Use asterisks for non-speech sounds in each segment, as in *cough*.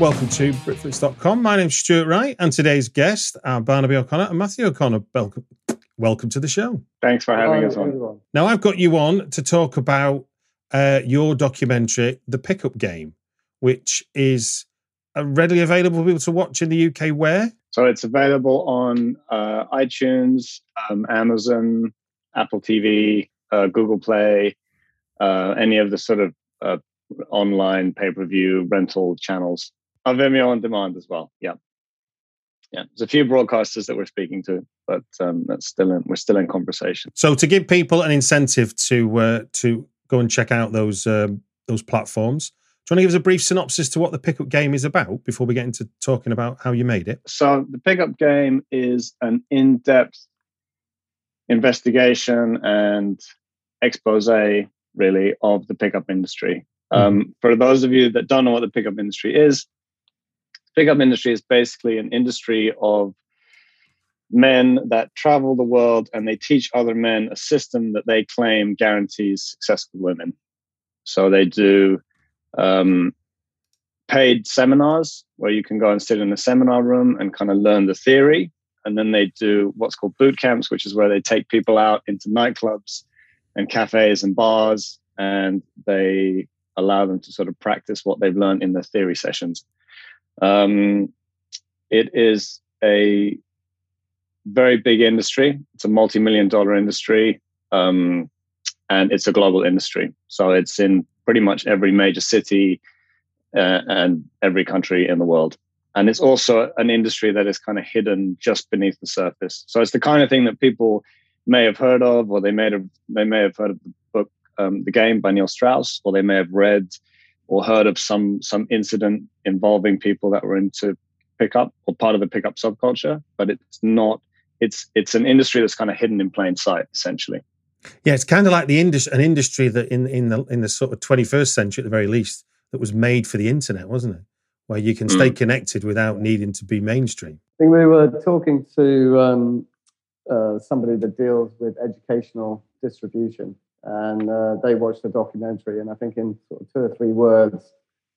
Welcome to Britflicks.com. My name's Stuart Wright, and today's guest are Barnaby O'Connor and Matthew O'Connor. Welcome, welcome to the show. Thanks for having us on. Now, I've got you on to talk about uh, your documentary, The Pickup Game, which is uh, readily available for people to watch in the UK. Where? So it's available on uh, iTunes, um, Amazon, Apple TV, uh, Google Play, uh, any of the sort of uh, online pay per view rental channels. On Vimeo on demand as well. Yeah, yeah. There's a few broadcasters that we're speaking to, but um, that's still in, we're still in conversation. So to give people an incentive to uh, to go and check out those um, those platforms, do you want to give us a brief synopsis to what the pickup game is about before we get into talking about how you made it? So the pickup game is an in-depth investigation and expose really of the pickup industry. Um, mm-hmm. for those of you that don't know what the pickup industry is, pickup industry is basically an industry of men that travel the world and they teach other men a system that they claim guarantees successful women. So they do um, paid seminars where you can go and sit in a seminar room and kind of learn the theory. And then they do what's called boot camps, which is where they take people out into nightclubs and cafes and bars and they allow them to sort of practice what they've learned in the theory sessions. Um, it is a very big industry. It's a multi-million dollar industry, um, and it's a global industry. So it's in pretty much every major city uh, and every country in the world. And it's also an industry that is kind of hidden just beneath the surface. So it's the kind of thing that people may have heard of, or they may have they may have heard of the book um, "The Game" by Neil Strauss, or they may have read or heard of some some incident involving people that were into pickup or part of the pickup subculture, but it's not. It's it's an industry that's kind of hidden in plain sight, essentially. Yeah, it's kind of like the industry, an industry that in in the in the sort of 21st century, at the very least, that was made for the internet, wasn't it? Where you can stay mm. connected without needing to be mainstream. I think we were talking to um, uh, somebody that deals with educational distribution, and uh, they watched the documentary and i think in sort of two or three words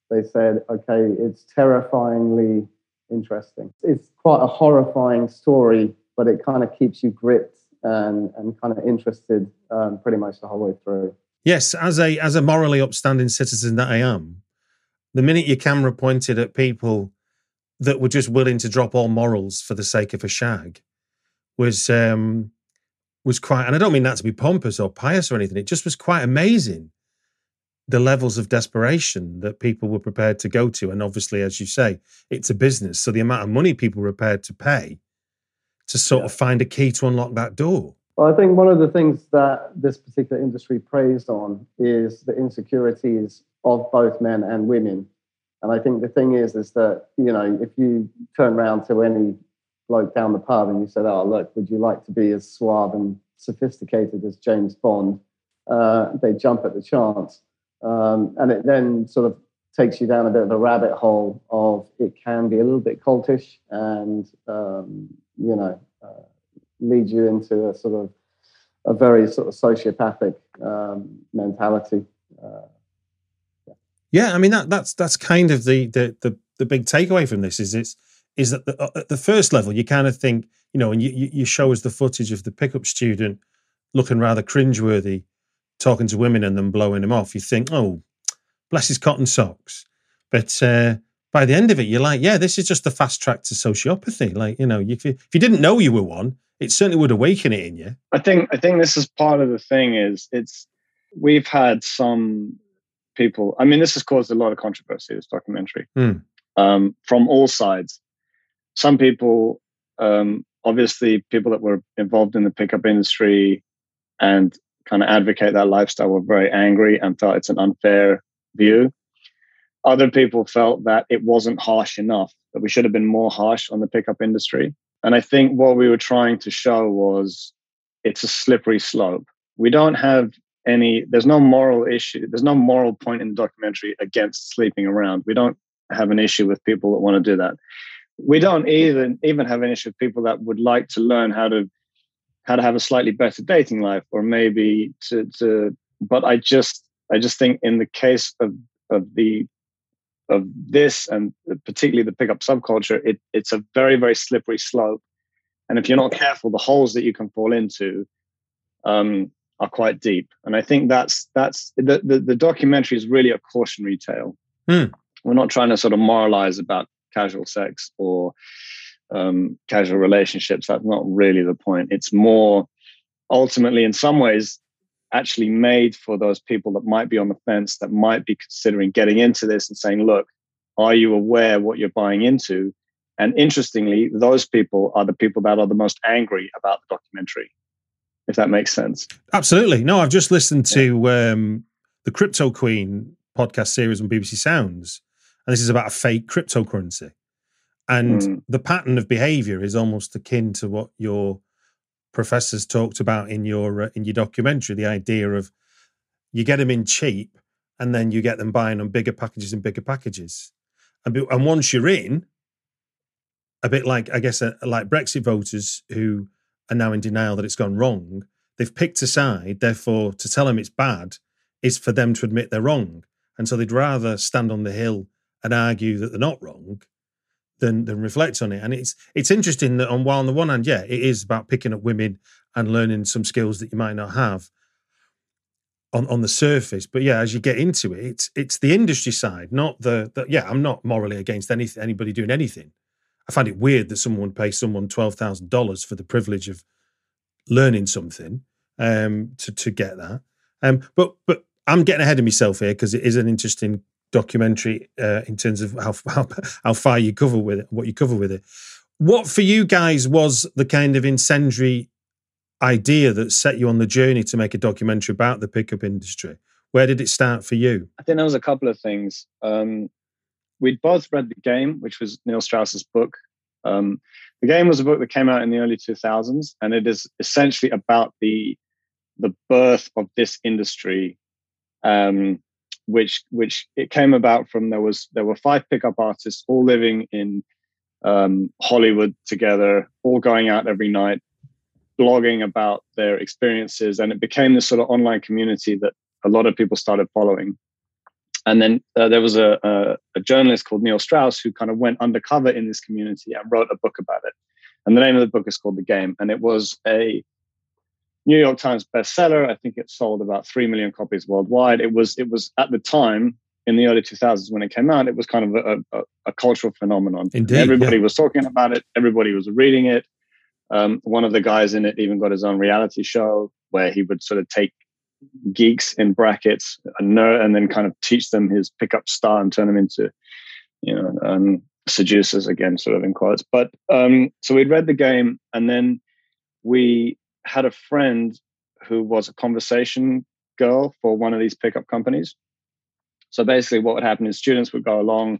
they said okay it's terrifyingly interesting. It's quite a horrifying story but it kind of keeps you gripped and, and kind of interested um, pretty much the whole way through. Yes as a as a morally upstanding citizen that i am the minute your camera pointed at people that were just willing to drop all morals for the sake of a shag was um was quite, and I don't mean that to be pompous or pious or anything. It just was quite amazing the levels of desperation that people were prepared to go to. And obviously, as you say, it's a business. So the amount of money people were prepared to pay to sort yeah. of find a key to unlock that door. Well, I think one of the things that this particular industry praised on is the insecurities of both men and women. And I think the thing is, is that you know, if you turn around to any bloke down the pub and you said, "Oh, look, would you like to be as suave and sophisticated as James Bond?" Uh, they jump at the chance, um, and it then sort of takes you down a bit of a rabbit hole of it can be a little bit cultish and um, you know uh, lead you into a sort of a very sort of sociopathic um, mentality. Uh, yeah. I mean that that's that's kind of the the the, the big takeaway from this is it's is that the, uh, at the first level you kind of think you know and you you show us the footage of the pickup student looking rather cringeworthy talking to women and then blowing him off you think oh bless his cotton socks but uh, by the end of it you're like yeah this is just the fast track to sociopathy like you know if you, if you didn't know you were one it certainly would awaken it in you. I think I think this is part of the thing is it's we've had some people. I mean, this has caused a lot of controversy. This documentary mm. um, from all sides. Some people, um, obviously, people that were involved in the pickup industry and kind of advocate that lifestyle were very angry and felt it's an unfair view. Other people felt that it wasn't harsh enough, that we should have been more harsh on the pickup industry. And I think what we were trying to show was it's a slippery slope. We don't have any, there's no moral issue, there's no moral point in the documentary against sleeping around. We don't have an issue with people that want to do that. We don't even even have an issue with people that would like to learn how to how to have a slightly better dating life or maybe to to but I just I just think in the case of of the of this and particularly the pickup subculture, it, it's a very, very slippery slope. And if you're not careful, the holes that you can fall into um, are quite deep. And I think that's that's the, the, the documentary is really a cautionary tale. Hmm. We're not trying to sort of moralize about casual sex or um, casual relationships. That's not really the point. It's more ultimately, in some ways, actually made for those people that might be on the fence, that might be considering getting into this and saying, look, are you aware what you're buying into? And interestingly, those people are the people that are the most angry about the documentary, if that makes sense. Absolutely. No, I've just listened to um, the Crypto Queen podcast series on BBC Sounds, and this is about a fake cryptocurrency. And mm. the pattern of behavior is almost akin to what you're professors talked about in your uh, in your documentary the idea of you get them in cheap and then you get them buying on bigger packages and bigger packages and, and once you're in a bit like i guess uh, like brexit voters who are now in denial that it's gone wrong they've picked a side therefore to tell them it's bad is for them to admit they're wrong and so they'd rather stand on the hill and argue that they're not wrong than than reflect on it. And it's it's interesting that on while on the one hand, yeah, it is about picking up women and learning some skills that you might not have on on the surface. But yeah, as you get into it, it's it's the industry side, not the, the yeah. I'm not morally against any anybody doing anything. I find it weird that someone would pay someone twelve thousand dollars for the privilege of learning something um, to to get that. Um, but but I'm getting ahead of myself here because it is an interesting documentary uh, in terms of how, *laughs* how how far you cover with it, what you cover with it. What for you guys was the kind of incendiary idea that set you on the journey to make a documentary about the pickup industry? Where did it start for you? I think there was a couple of things. Um, we'd both read The Game, which was Neil Strauss's book. Um, the Game was a book that came out in the early 2000s, and it is essentially about the the birth of this industry um, which which it came about from there was there were five pickup artists all living in um, Hollywood together, all going out every night, blogging about their experiences, and it became this sort of online community that a lot of people started following. And then uh, there was a, a, a journalist called Neil Strauss who kind of went undercover in this community and wrote a book about it. And the name of the book is called The Game, and it was a New York Times bestseller. I think it sold about three million copies worldwide. It was it was at the time in the early 2000s when it came out. It was kind of a, a, a cultural phenomenon. Indeed, everybody yeah. was talking about it. Everybody was reading it. Um, one of the guys in it even got his own reality show where he would sort of take geeks in brackets, a nerd, and then kind of teach them his pickup style and turn them into, you know, um, seducers again, sort of in quotes. But um, so we'd read the game, and then we had a friend who was a conversation girl for one of these pickup companies. So basically, what would happen is students would go along,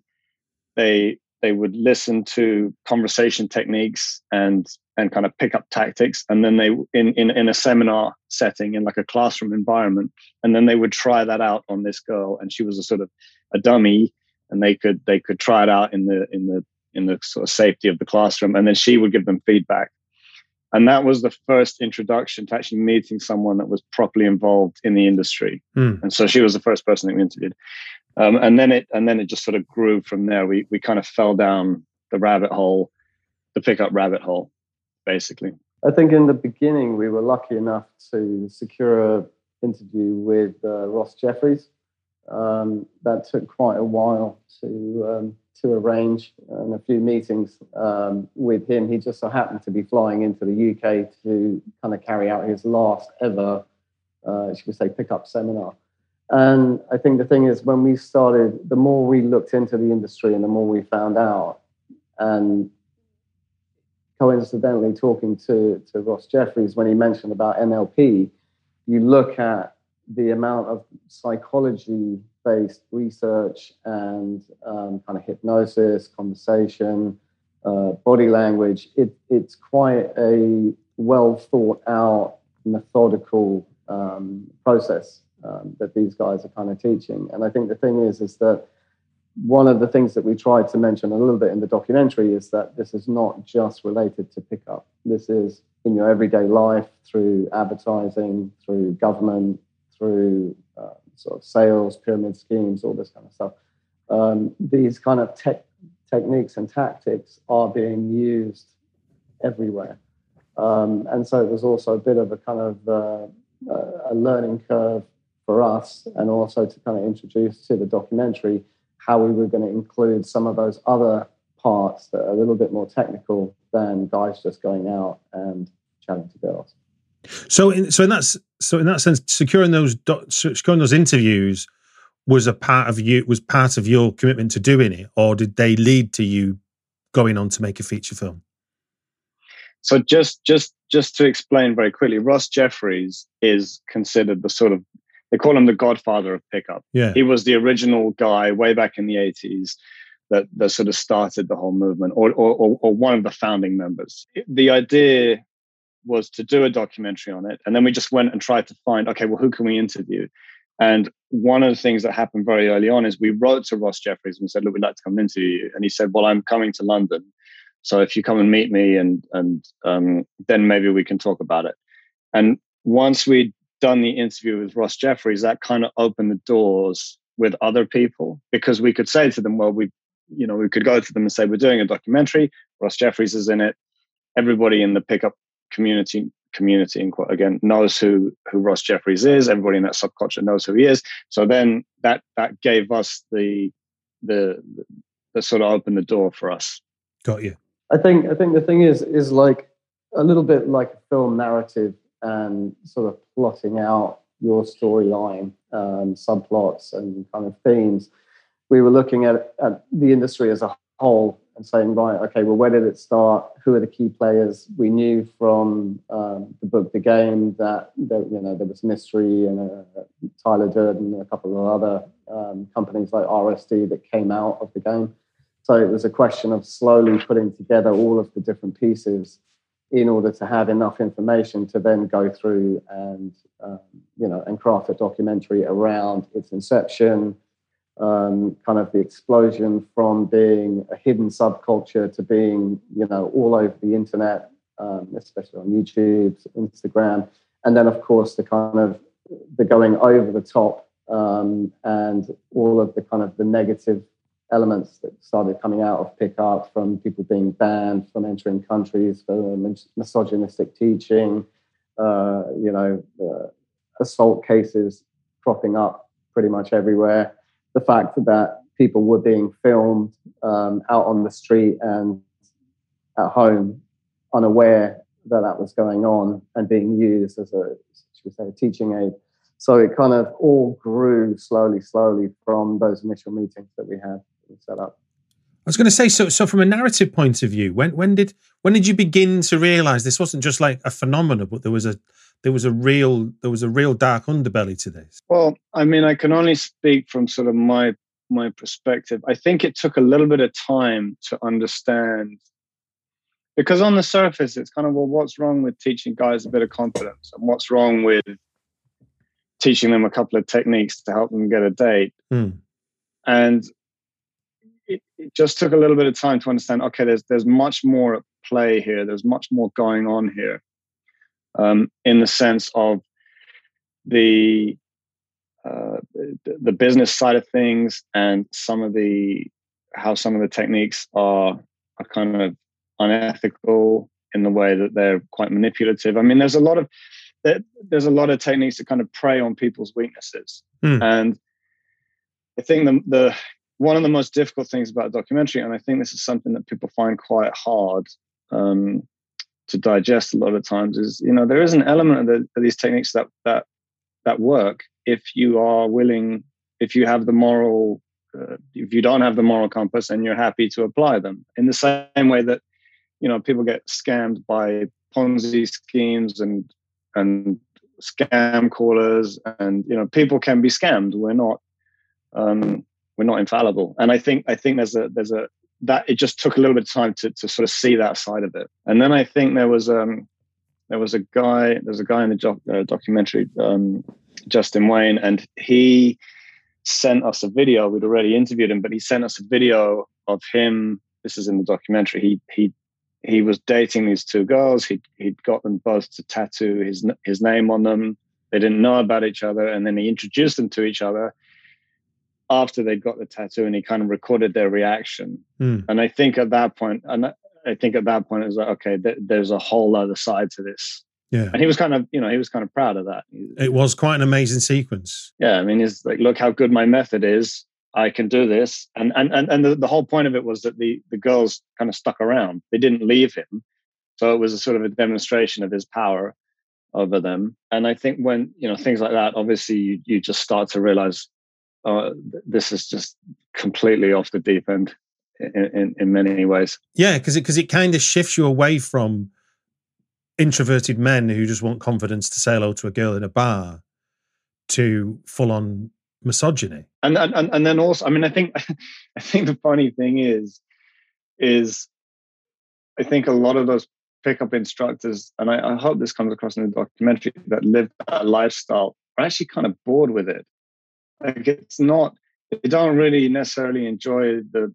they they would listen to conversation techniques and and kind of pick up tactics, and then they in in in a seminar setting in like a classroom environment, and then they would try that out on this girl, and she was a sort of a dummy, and they could they could try it out in the in the in the sort of safety of the classroom, and then she would give them feedback and that was the first introduction to actually meeting someone that was properly involved in the industry. Mm. and so she was the first person that we interviewed. Um, and then it and then it just sort of grew from there. We we kind of fell down the rabbit hole the pickup rabbit hole basically. I think in the beginning we were lucky enough to secure an interview with uh, ross jeffries. Um, that took quite a while to um, to arrange and a few meetings um, with him. He just so happened to be flying into the UK to kind of carry out his last ever, uh, should we say, pickup seminar. And I think the thing is, when we started, the more we looked into the industry and the more we found out, and coincidentally talking to, to Ross Jeffries when he mentioned about NLP, you look at the amount of psychology based research and um, kind of hypnosis, conversation, uh, body language. It, it's quite a well thought out, methodical um, process um, that these guys are kind of teaching. And I think the thing is, is that one of the things that we tried to mention a little bit in the documentary is that this is not just related to pickup. This is in your everyday life through advertising, through government, through uh, sort of sales, pyramid schemes, all this kind of stuff. Um, these kind of tech, techniques and tactics are being used everywhere. Um, and so it was also a bit of a kind of uh, a learning curve for us, and also to kind of introduce to the documentary how we were going to include some of those other parts that are a little bit more technical than guys just going out and chatting to girls. So, in, so in that so in that sense, securing those securing those interviews was a part of you was part of your commitment to doing it, or did they lead to you going on to make a feature film? So just just just to explain very quickly, Ross Jeffries is considered the sort of they call him the godfather of pickup. Yeah. He was the original guy way back in the 80s that, that sort of started the whole movement or, or, or one of the founding members. The idea was to do a documentary on it. And then we just went and tried to find, okay, well, who can we interview? And one of the things that happened very early on is we wrote to Ross Jeffries and said, look, we'd like to come and interview you. And he said, well, I'm coming to London. So if you come and meet me and, and um, then maybe we can talk about it. And once we'd done the interview with Ross Jeffries, that kind of opened the doors with other people because we could say to them, well, we, you know, we could go to them and say, we're doing a documentary. Ross Jeffries is in it. Everybody in the pickup community community and again knows who who Ross Jeffries is. Everybody in that subculture knows who he is. So then that that gave us the the the sort of opened the door for us. Got you. I think I think the thing is is like a little bit like a film narrative and sort of plotting out your storyline, um, subplots, and kind of themes. We were looking at, at the industry as a whole and saying, right, okay, well, where did it start? Who are the key players? We knew from um, the book, The Game, that there, you know there was Mystery and uh, Tyler Durden and a couple of other um, companies like RSD that came out of the game. So it was a question of slowly putting together all of the different pieces in order to have enough information to then go through and um, you know and craft a documentary around its inception, um, kind of the explosion from being a hidden subculture to being, you know, all over the internet, um, especially on YouTube, Instagram, and then of course the kind of the going over the top um, and all of the kind of the negative elements that started coming out of pickup from people being banned from entering countries for misogynistic teaching, uh, you know, uh, assault cases cropping up pretty much everywhere the fact that people were being filmed um, out on the street and at home, unaware that that was going on and being used as a, should we say, a teaching aid. So it kind of all grew slowly, slowly from those initial meetings that we had set up. I was going to say, so so from a narrative point of view, when when did when did you begin to realise this wasn't just like a phenomenon, but there was a there was a real there was a real dark underbelly to this. Well, I mean, I can only speak from sort of my my perspective. I think it took a little bit of time to understand because on the surface it's kind of well what's wrong with teaching guys a bit of confidence and what's wrong with teaching them a couple of techniques to help them get a date Mm. and it, it just took a little bit of time to understand okay there's there's much more at play here there's much more going on here um, in the sense of the uh, the, business side of things and some of the how some of the techniques are are kind of unethical in the way that they're quite manipulative. I mean, there's a lot of there's a lot of techniques that kind of prey on people's weaknesses, Hmm. and I think the the one of the most difficult things about documentary, and I think this is something that people find quite hard um, to digest a lot of times, is you know there is an element of, the, of these techniques that that that work if you are willing, if you have the moral, uh, if you don't have the moral compass, and you're happy to apply them in the same way that you know people get scammed by Ponzi schemes and and scam callers, and you know people can be scammed. We're not um, we're not infallible, and I think I think there's a there's a that it just took a little bit of time to to sort of see that side of it, and then I think there was um there was a guy there's a guy in the doc, uh, documentary um, Justin Wayne, and he sent us a video. We'd already interviewed him, but he sent us a video of him. This is in the documentary. He he he was dating these two girls. He he'd got them both to tattoo his his name on them. They didn't know about each other, and then he introduced them to each other after they'd got the tattoo, and he kind of recorded their reaction. Hmm. And I think at that point, and I think at that point it was like, okay, th- there's a whole other side to this. Yeah. And he was kind of, you know, he was kind of proud of that. It was quite an amazing sequence. Yeah, I mean, he's like, look how good my method is. I can do this. And and and, and the, the whole point of it was that the the girls kind of stuck around. They didn't leave him. So it was a sort of a demonstration of his power over them. And I think when, you know, things like that, obviously you, you just start to realize uh, this is just completely off the deep end in, in, in many ways. Yeah, because it because it kind of shifts you away from introverted men who just want confidence to say hello to a girl in a bar to full on misogyny. and and and and then also, I mean, I think *laughs* I think the funny thing is, is I think a lot of those pickup instructors, and I, I hope this comes across in the documentary, that live that lifestyle are actually kind of bored with it. Like it's not, they don't really necessarily enjoy the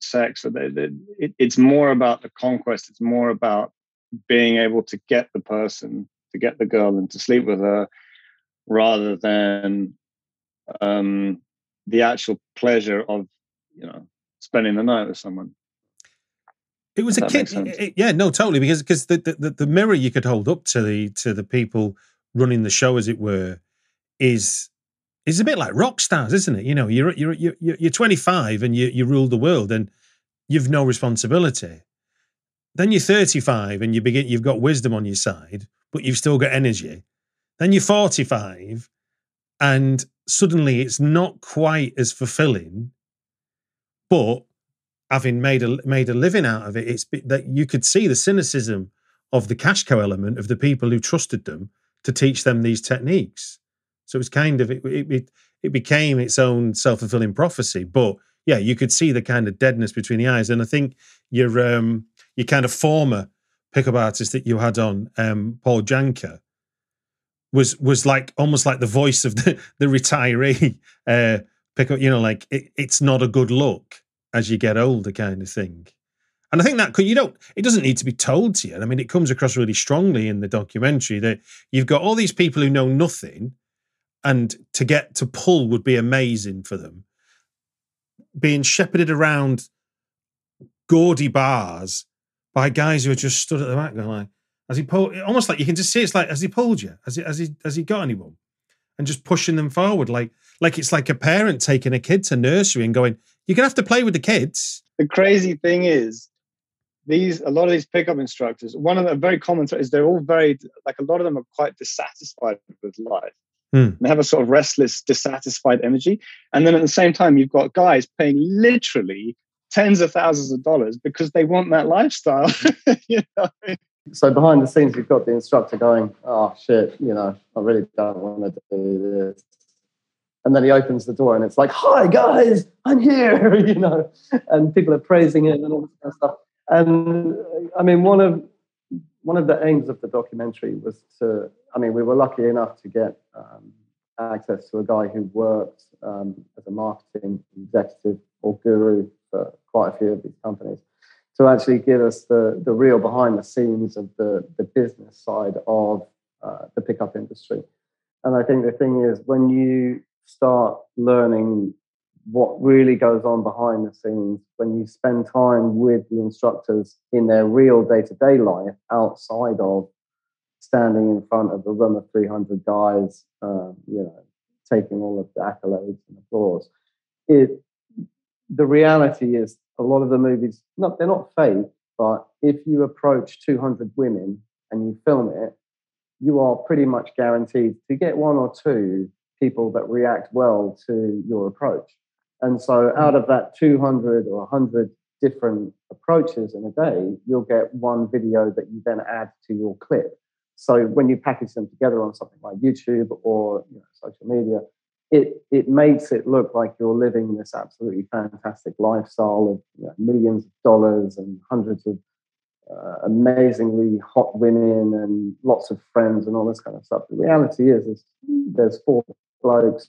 sex, or they, they, it, it's more about the conquest. It's more about being able to get the person, to get the girl, and to sleep with her, rather than um, the actual pleasure of you know spending the night with someone. It was a kid, it- yeah, no, totally, because because the, the the mirror you could hold up to the to the people running the show, as it were, is is a bit like rock stars, isn't it? You know, you're you're you're you're 25 and you you rule the world and you've no responsibility. Then you're 35 and you begin you've got wisdom on your side, but you've still got energy. Then you're 45 and suddenly it's not quite as fulfilling, but having made a made a living out of it, it's that you could see the cynicism of the cash cow element of the people who trusted them to teach them these techniques. So it was kind of it it, it, became its own self fulfilling prophecy. But yeah, you could see the kind of deadness between the eyes, and I think your um your kind of former pickup artist that you had on, um, Paul Janka, was was like almost like the voice of the *laughs* the retiree uh pickup. You know, like it, it's not a good look as you get older, kind of thing. And I think that could you don't it doesn't need to be told to you. I mean, it comes across really strongly in the documentary that you've got all these people who know nothing, and to get to pull would be amazing for them. Being shepherded around gaudy bars by guys who are just stood at the back going like, has he pulled almost like you can just see it's like, has he pulled you? Has he has he has he got anyone? And just pushing them forward, like like it's like a parent taking a kid to nursery and going, You're gonna have to play with the kids. The crazy thing is, these a lot of these pickup instructors. One of the very common is they're all very like a lot of them are quite dissatisfied with life. Hmm. They have a sort of restless, dissatisfied energy, and then at the same time, you've got guys paying literally tens of thousands of dollars because they want that lifestyle. *laughs* you know, So behind the scenes, you've got the instructor going, "Oh shit, you know, I really don't want to do this." And then he opens the door, and it's like, "Hi guys, I'm here," *laughs* you know, and people are praising him and all this kind of stuff. And I mean, one of one of the aims of the documentary was to. I mean, we were lucky enough to get um, access to a guy who worked um, as a marketing executive or guru for quite a few of these companies to actually give us the, the real behind the scenes of the, the business side of uh, the pickup industry. And I think the thing is, when you start learning what really goes on behind the scenes, when you spend time with the instructors in their real day to day life outside of standing in front of a room of 300 guys, um, you know, taking all of the accolades and applause. It, the reality is, a lot of the movies, not they're not fake, but if you approach 200 women and you film it, you are pretty much guaranteed to get one or two people that react well to your approach. And so, out of that 200 or 100 different approaches in a day, you'll get one video that you then add to your clip. So when you package them together on something like YouTube or you know, social media, it it makes it look like you're living this absolutely fantastic lifestyle of you know, millions of dollars and hundreds of uh, amazingly hot women and lots of friends and all this kind of stuff. The reality is, is there's four blokes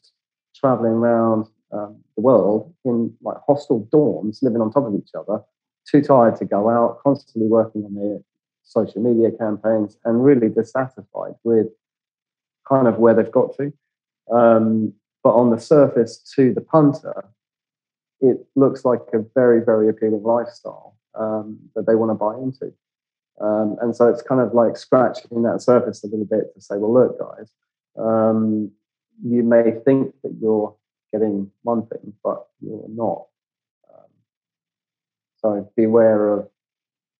traveling around um, the world in like hostel dorms, living on top of each other, too tired to go out, constantly working on their social media campaigns and really dissatisfied with kind of where they've got to. Um, but on the surface, to the punter, it looks like a very, very appealing lifestyle um, that they want to buy into. Um, and so it's kind of like scratching that surface a little bit to say, well, look, guys, um, you may think that you're getting one thing, but you're not. Um, so beware of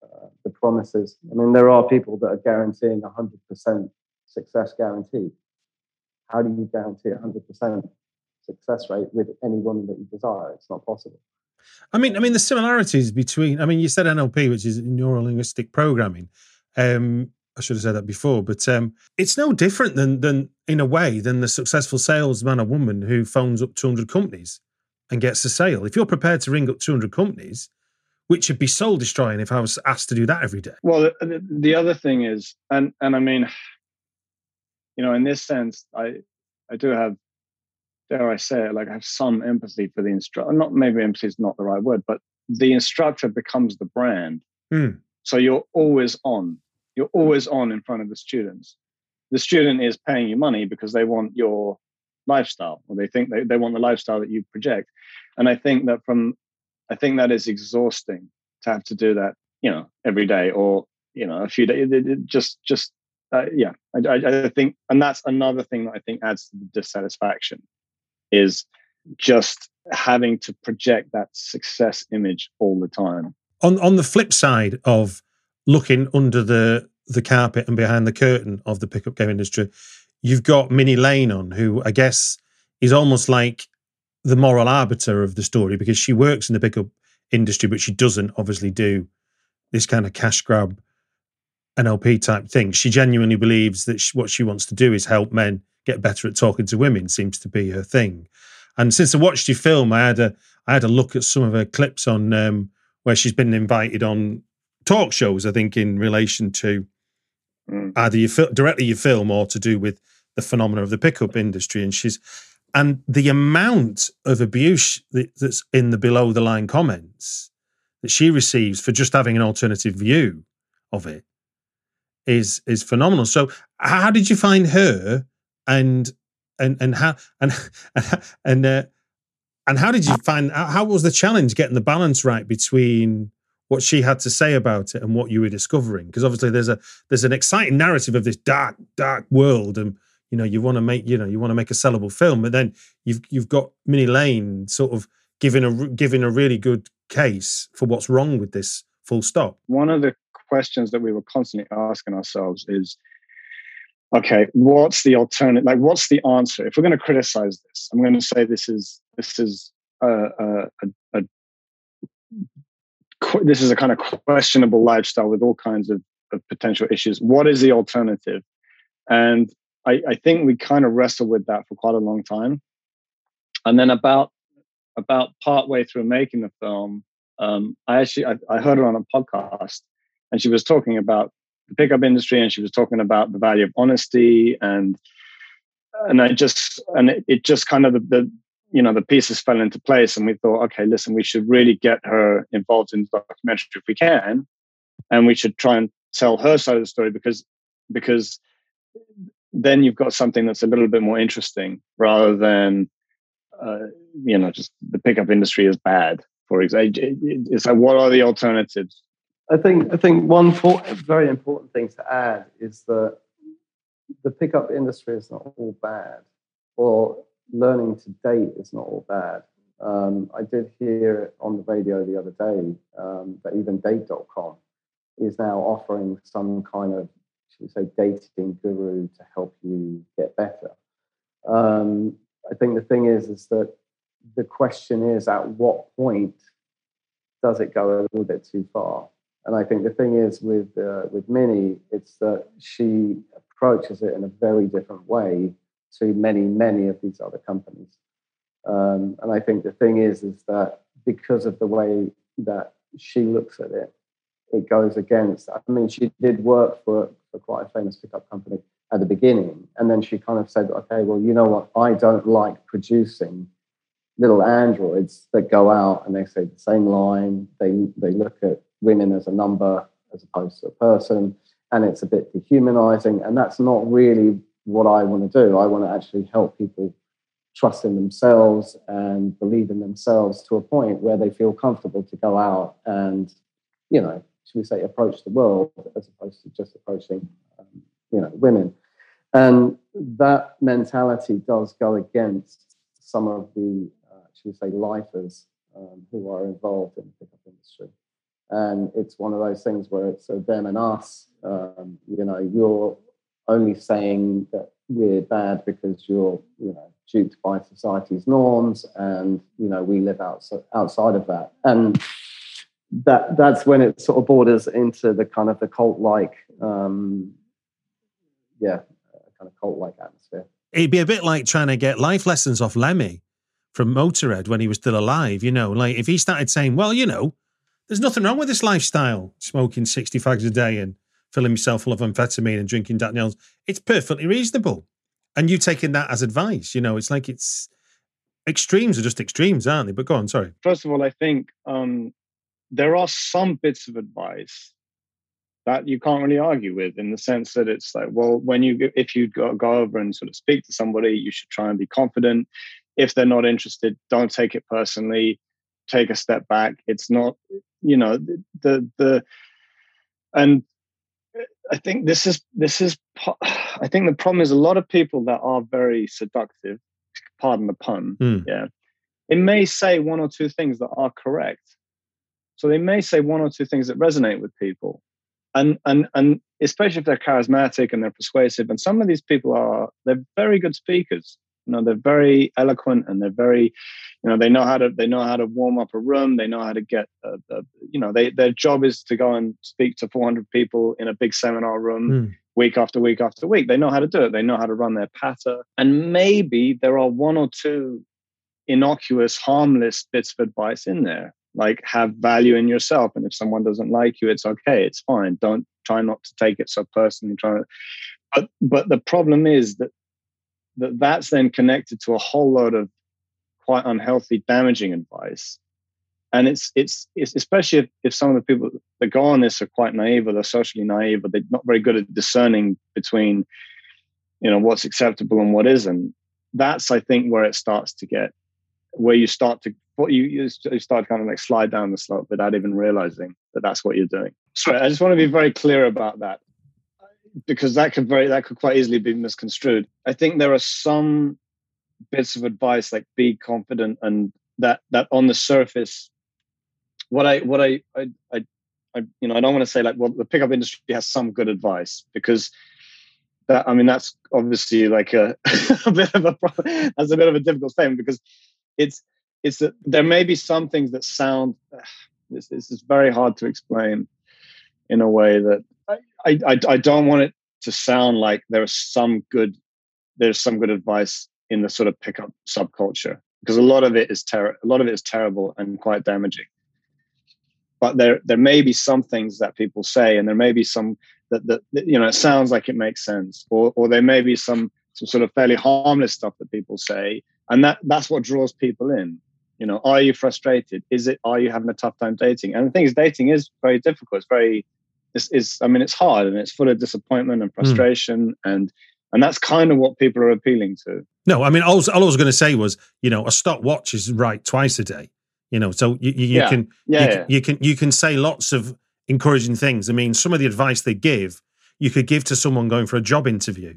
uh, the promises. I mean, there are people that are guaranteeing 100% success guaranteed. How do you guarantee 100% success rate with any woman that you desire? It's not possible. I mean, I mean the similarities between. I mean, you said NLP, which is neuro linguistic programming. Um, I should have said that before, but um, it's no different than than in a way than the successful salesman or woman who phones up 200 companies and gets a sale. If you're prepared to ring up 200 companies, which would be soul destroying if I was asked to do that every day. Well, the, the other thing is, and and I mean, you know, in this sense, I I do have, dare I say it, like I have some empathy for the instructor. Not maybe empathy is not the right word, but the instructor becomes the brand. Hmm. So you're always on. You're always on in front of the students. The student is paying you money because they want your lifestyle, or they think they, they want the lifestyle that you project. And I think that from I think that is exhausting to have to do that, you know, every day or you know a few days. It, it just, just uh, yeah. I, I, I think, and that's another thing that I think adds to the dissatisfaction is just having to project that success image all the time. On on the flip side of looking under the the carpet and behind the curtain of the pickup game industry, you've got Minnie Lane on, who I guess is almost like the moral arbiter of the story because she works in the pickup industry, but she doesn't obviously do this kind of cash grab NLP type thing. She genuinely believes that she, what she wants to do is help men get better at talking to women. Seems to be her thing. And since I watched your film, I had a I had a look at some of her clips on um, where she's been invited on talk shows. I think in relation to mm. either you fil- directly your film or to do with the phenomena of the pickup industry. And she's and the amount of abuse that's in the below the line comments that she receives for just having an alternative view of it is is phenomenal. So, how did you find her, and and and how and *laughs* and uh, and how did you find how was the challenge getting the balance right between what she had to say about it and what you were discovering? Because obviously there's a there's an exciting narrative of this dark dark world and you know you want to make you know you want to make a sellable film but then you've you've got Minnie Lane sort of giving a giving a really good case for what's wrong with this full stop one of the questions that we were constantly asking ourselves is okay what's the alternative like what's the answer if we're going to criticize this i'm going to say this is this is a, a, a, a this is a kind of questionable lifestyle with all kinds of of potential issues. What is the alternative? And I, I think we kind of wrestled with that for quite a long time. And then about about part way through making the film, um, I actually I, I heard her on a podcast, and she was talking about the pickup industry, and she was talking about the value of honesty, and and I just and it, it just kind of the, the you know the pieces fell into place, and we thought, okay, listen, we should really get her involved in the documentary if we can, and we should try and tell her side of the story because because then you've got something that's a little bit more interesting rather than uh, you know just the pickup industry is bad for example it's like what are the alternatives? I think i think one very important thing to add is that the pickup industry is not all bad or learning to date is not all bad um, i did hear on the radio the other day um, that even date.com is now offering some kind of should we say, dating guru to help you get better. Um, I think the thing is, is that the question is, at what point does it go a little bit too far? And I think the thing is with uh, with Minnie, it's that she approaches it in a very different way to many many of these other companies. Um, and I think the thing is, is that because of the way that she looks at it, it goes against. I mean, she did work for for quite a famous pickup company at the beginning. And then she kind of said, okay, well, you know what? I don't like producing little androids that go out and they say the same line. They, they look at women as a number as opposed to a person. And it's a bit dehumanizing. And that's not really what I want to do. I want to actually help people trust in themselves and believe in themselves to a point where they feel comfortable to go out and, you know, should we say, approach the world as opposed to just approaching, um, you know, women. And that mentality does go against some of the, uh, should we say, lifers um, who are involved in the pickup industry. And it's one of those things where it's a them and us. Um, you know, you're only saying that we're bad because you're, you know, duped by society's norms, and you know we live outside outside of that. And that that's when it sort of borders into the kind of the cult like um yeah kind of cult like atmosphere it'd be a bit like trying to get life lessons off lemmy from motorhead when he was still alive you know like if he started saying well you know there's nothing wrong with this lifestyle smoking 60 fags a day and filling himself full of amphetamine and drinking Daniels it's perfectly reasonable. And you taking that as advice you know it's like it's extremes are just extremes aren't they? But go on sorry. First of all i think um there are some bits of advice that you can't really argue with in the sense that it's like well when you if you go, go over and sort of speak to somebody you should try and be confident. If they're not interested don't take it personally. Take a step back. It's not you know the, the and i think this is this is *sighs* i think the problem is a lot of people that are very seductive pardon the pun mm. yeah it may say one or two things that are correct so they may say one or two things that resonate with people. And, and, and especially if they're charismatic and they're persuasive. And some of these people are, they're very good speakers. You know, they're very eloquent and they're very, you know, they know how to, they know how to warm up a room. They know how to get, a, a, you know, they, their job is to go and speak to 400 people in a big seminar room. Mm. Week after week after week, they know how to do it. They know how to run their patter, and maybe there are one or two innocuous, harmless bits of advice in there like have value in yourself and if someone doesn't like you it's okay it's fine don't try not to take it so personally try but but the problem is that that that's then connected to a whole load of quite unhealthy damaging advice and it's it's, it's especially if, if some of the people that go on this are quite naive or they're socially naive or they're not very good at discerning between you know what's acceptable and what isn't that's i think where it starts to get where you start to you, you start kind of like slide down the slope without even realizing that that's what you're doing. So I just want to be very clear about that because that could very that could quite easily be misconstrued. I think there are some bits of advice like be confident and that that on the surface what I what I I, I, I you know I don't want to say like well the pickup industry has some good advice because that I mean that's obviously like a, *laughs* a bit of a that's a bit of a difficult statement because it's it's that there may be some things that sound this, this is very hard to explain in a way that I, I, I don't want it to sound like there's some good there's some good advice in the sort of pickup subculture because a lot of it is ter- a lot of it is terrible and quite damaging. But there there may be some things that people say, and there may be some that that you know it sounds like it makes sense, or or there may be some some sort of fairly harmless stuff that people say, and that that's what draws people in. You know, are you frustrated? Is it? Are you having a tough time dating? And the thing is, dating is very difficult. It's very it's, is I mean, it's hard and it's full of disappointment and hmm. frustration, mm. and and that's kind of what people are appealing to. No, I mean, all, all I was going to say was, you know, a stopwatch is right twice a day. You know, so you, you, you yeah. can yeah, you, yeah. you can you can say lots of encouraging things. I mean, some of the advice they give, you could give to someone going for a job interview.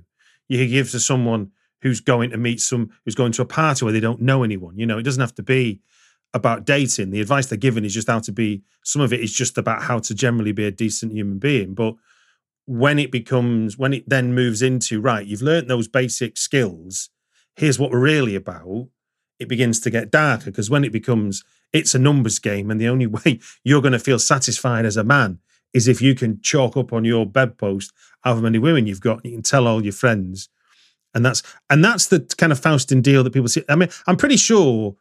You could give to someone who's going to meet some who's going to a party where they don't know anyone. You know, it doesn't have to be about dating. The advice they're given is just how to be. Some of it is just about how to generally be a decent human being. But when it becomes when it then moves into right, you've learned those basic skills. Here's what we're really about. It begins to get darker because when it becomes it's a numbers game, and the only *laughs* way you're going to feel satisfied as a man is if you can chalk up on your bedpost however many women you've got. You can tell all your friends, and that's and that's the kind of Faustian deal that people see. I mean, I'm pretty sure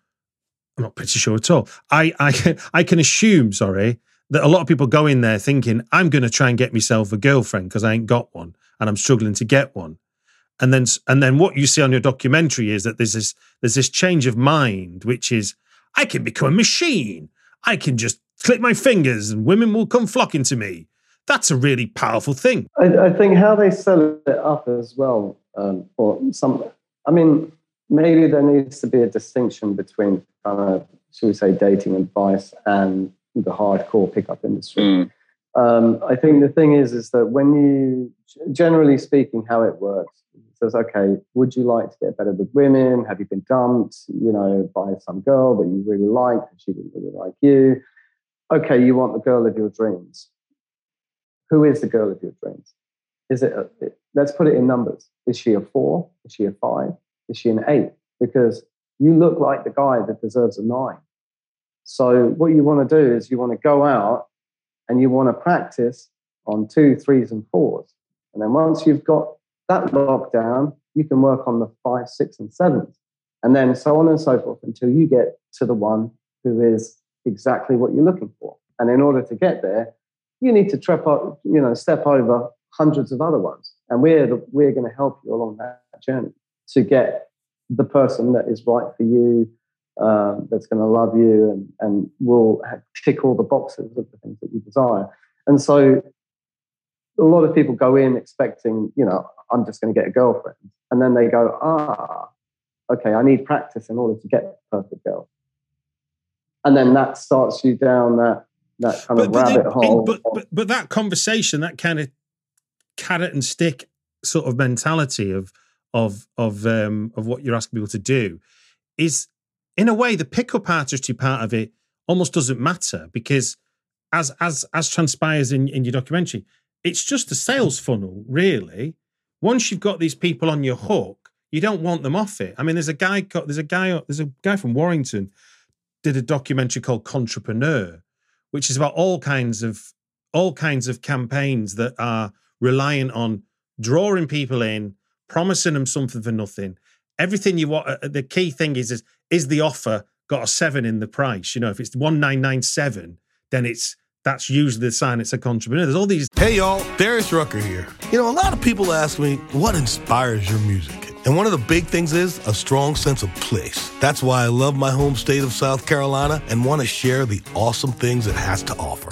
I'm not pretty sure at all. I I can, *laughs* I can assume, sorry, that a lot of people go in there thinking I'm going to try and get myself a girlfriend because I ain't got one and I'm struggling to get one. And then and then what you see on your documentary is that there's this there's this change of mind, which is I can become a machine. I can just click my fingers and women will come flocking to me. That's a really powerful thing. I, I think how they sell it up as well, um, or some. I mean, maybe there needs to be a distinction between kind of, should we say, dating advice and the hardcore pickup industry. Mm. Um, I think the thing is, is that when you, generally speaking, how it works, it says, okay, would you like to get better with women? Have you been dumped, you know, by some girl that you really like and she didn't really like you? Okay, you want the girl of your dreams. Who is the girl of your dreams? Is it, a, let's put it in numbers. Is she a four? Is she a five? Is she an eight? Because you look like the guy that deserves a nine. So what you want to do is you want to go out and you want to practice on two, threes, and fours. And then once you've got that locked down, you can work on the five, six, and sevens. And then so on and so forth until you get to the one who is exactly what you're looking for. And in order to get there, you need to trip up, you know, step over hundreds of other ones. And we're the, we're going to help you along that journey to get the person that is right for you, um, that's going to love you and, and will tick all the boxes of the things that you desire. And so a lot of people go in expecting, you know, I'm just going to get a girlfriend. And then they go, ah, okay, I need practice in order to get the perfect girl. And then that starts you down that, that kind but, of but rabbit they, hole. But, but, but that conversation, that kind of carrot and stick sort of mentality of, of of um, of what you're asking people to do is in a way the pickup artistry part of it almost doesn't matter because as as as transpires in, in your documentary it's just a sales funnel really. Once you've got these people on your hook you don't want them off it. I mean there's a guy there's a guy there's a guy from warrington did a documentary called Contrepreneur which is about all kinds of all kinds of campaigns that are reliant on drawing people in promising them something for nothing. Everything you want. Uh, the key thing is, is is the offer got a seven in the price? You know, if it's one nine nine seven, then it's that's usually the sign it's a contributor. There's all these. Hey y'all, Darius Rucker here. You know, a lot of people ask me what inspires your music. And one of the big things is a strong sense of place. That's why I love my home state of South Carolina and want to share the awesome things it has to offer.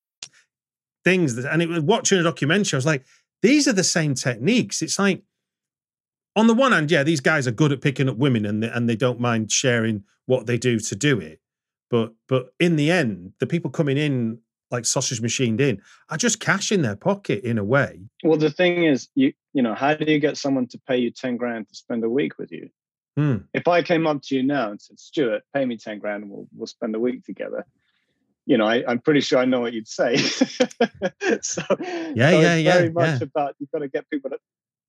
Things. That, and it was watching a documentary. I was like, these are the same techniques. It's like, on the one hand, yeah, these guys are good at picking up women and they, and they don't mind sharing what they do to do it. But but in the end, the people coming in like sausage machined in are just cash in their pocket in a way. Well, the thing is, you you know, how do you get someone to pay you ten grand to spend a week with you? Hmm. If I came up to you now and said, Stuart, pay me ten grand and we'll we'll spend a week together, you know, I, am pretty sure I know what you'd say. *laughs* so yeah, so yeah, it's yeah, very much yeah. about you've got to get people to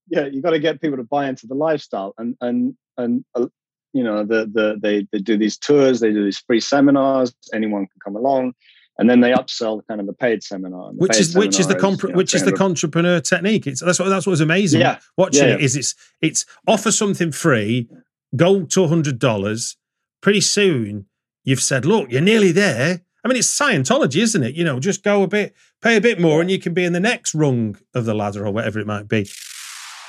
yeah, you've got to get people to buy into the lifestyle and and and uh, you know the the they they do these tours, they do these free seminars, anyone can come along. And then they upsell kind of the paid seminar, the which paid is which is the seminar compr- you know, which is the entrepreneur technique. It's that's what that's what was amazing. Yeah. watching Yeah, it is it's it's offer something free, go to hundred dollars. Pretty soon, you've said, look, you're nearly there. I mean, it's Scientology, isn't it? You know, just go a bit, pay a bit more, and you can be in the next rung of the ladder or whatever it might be.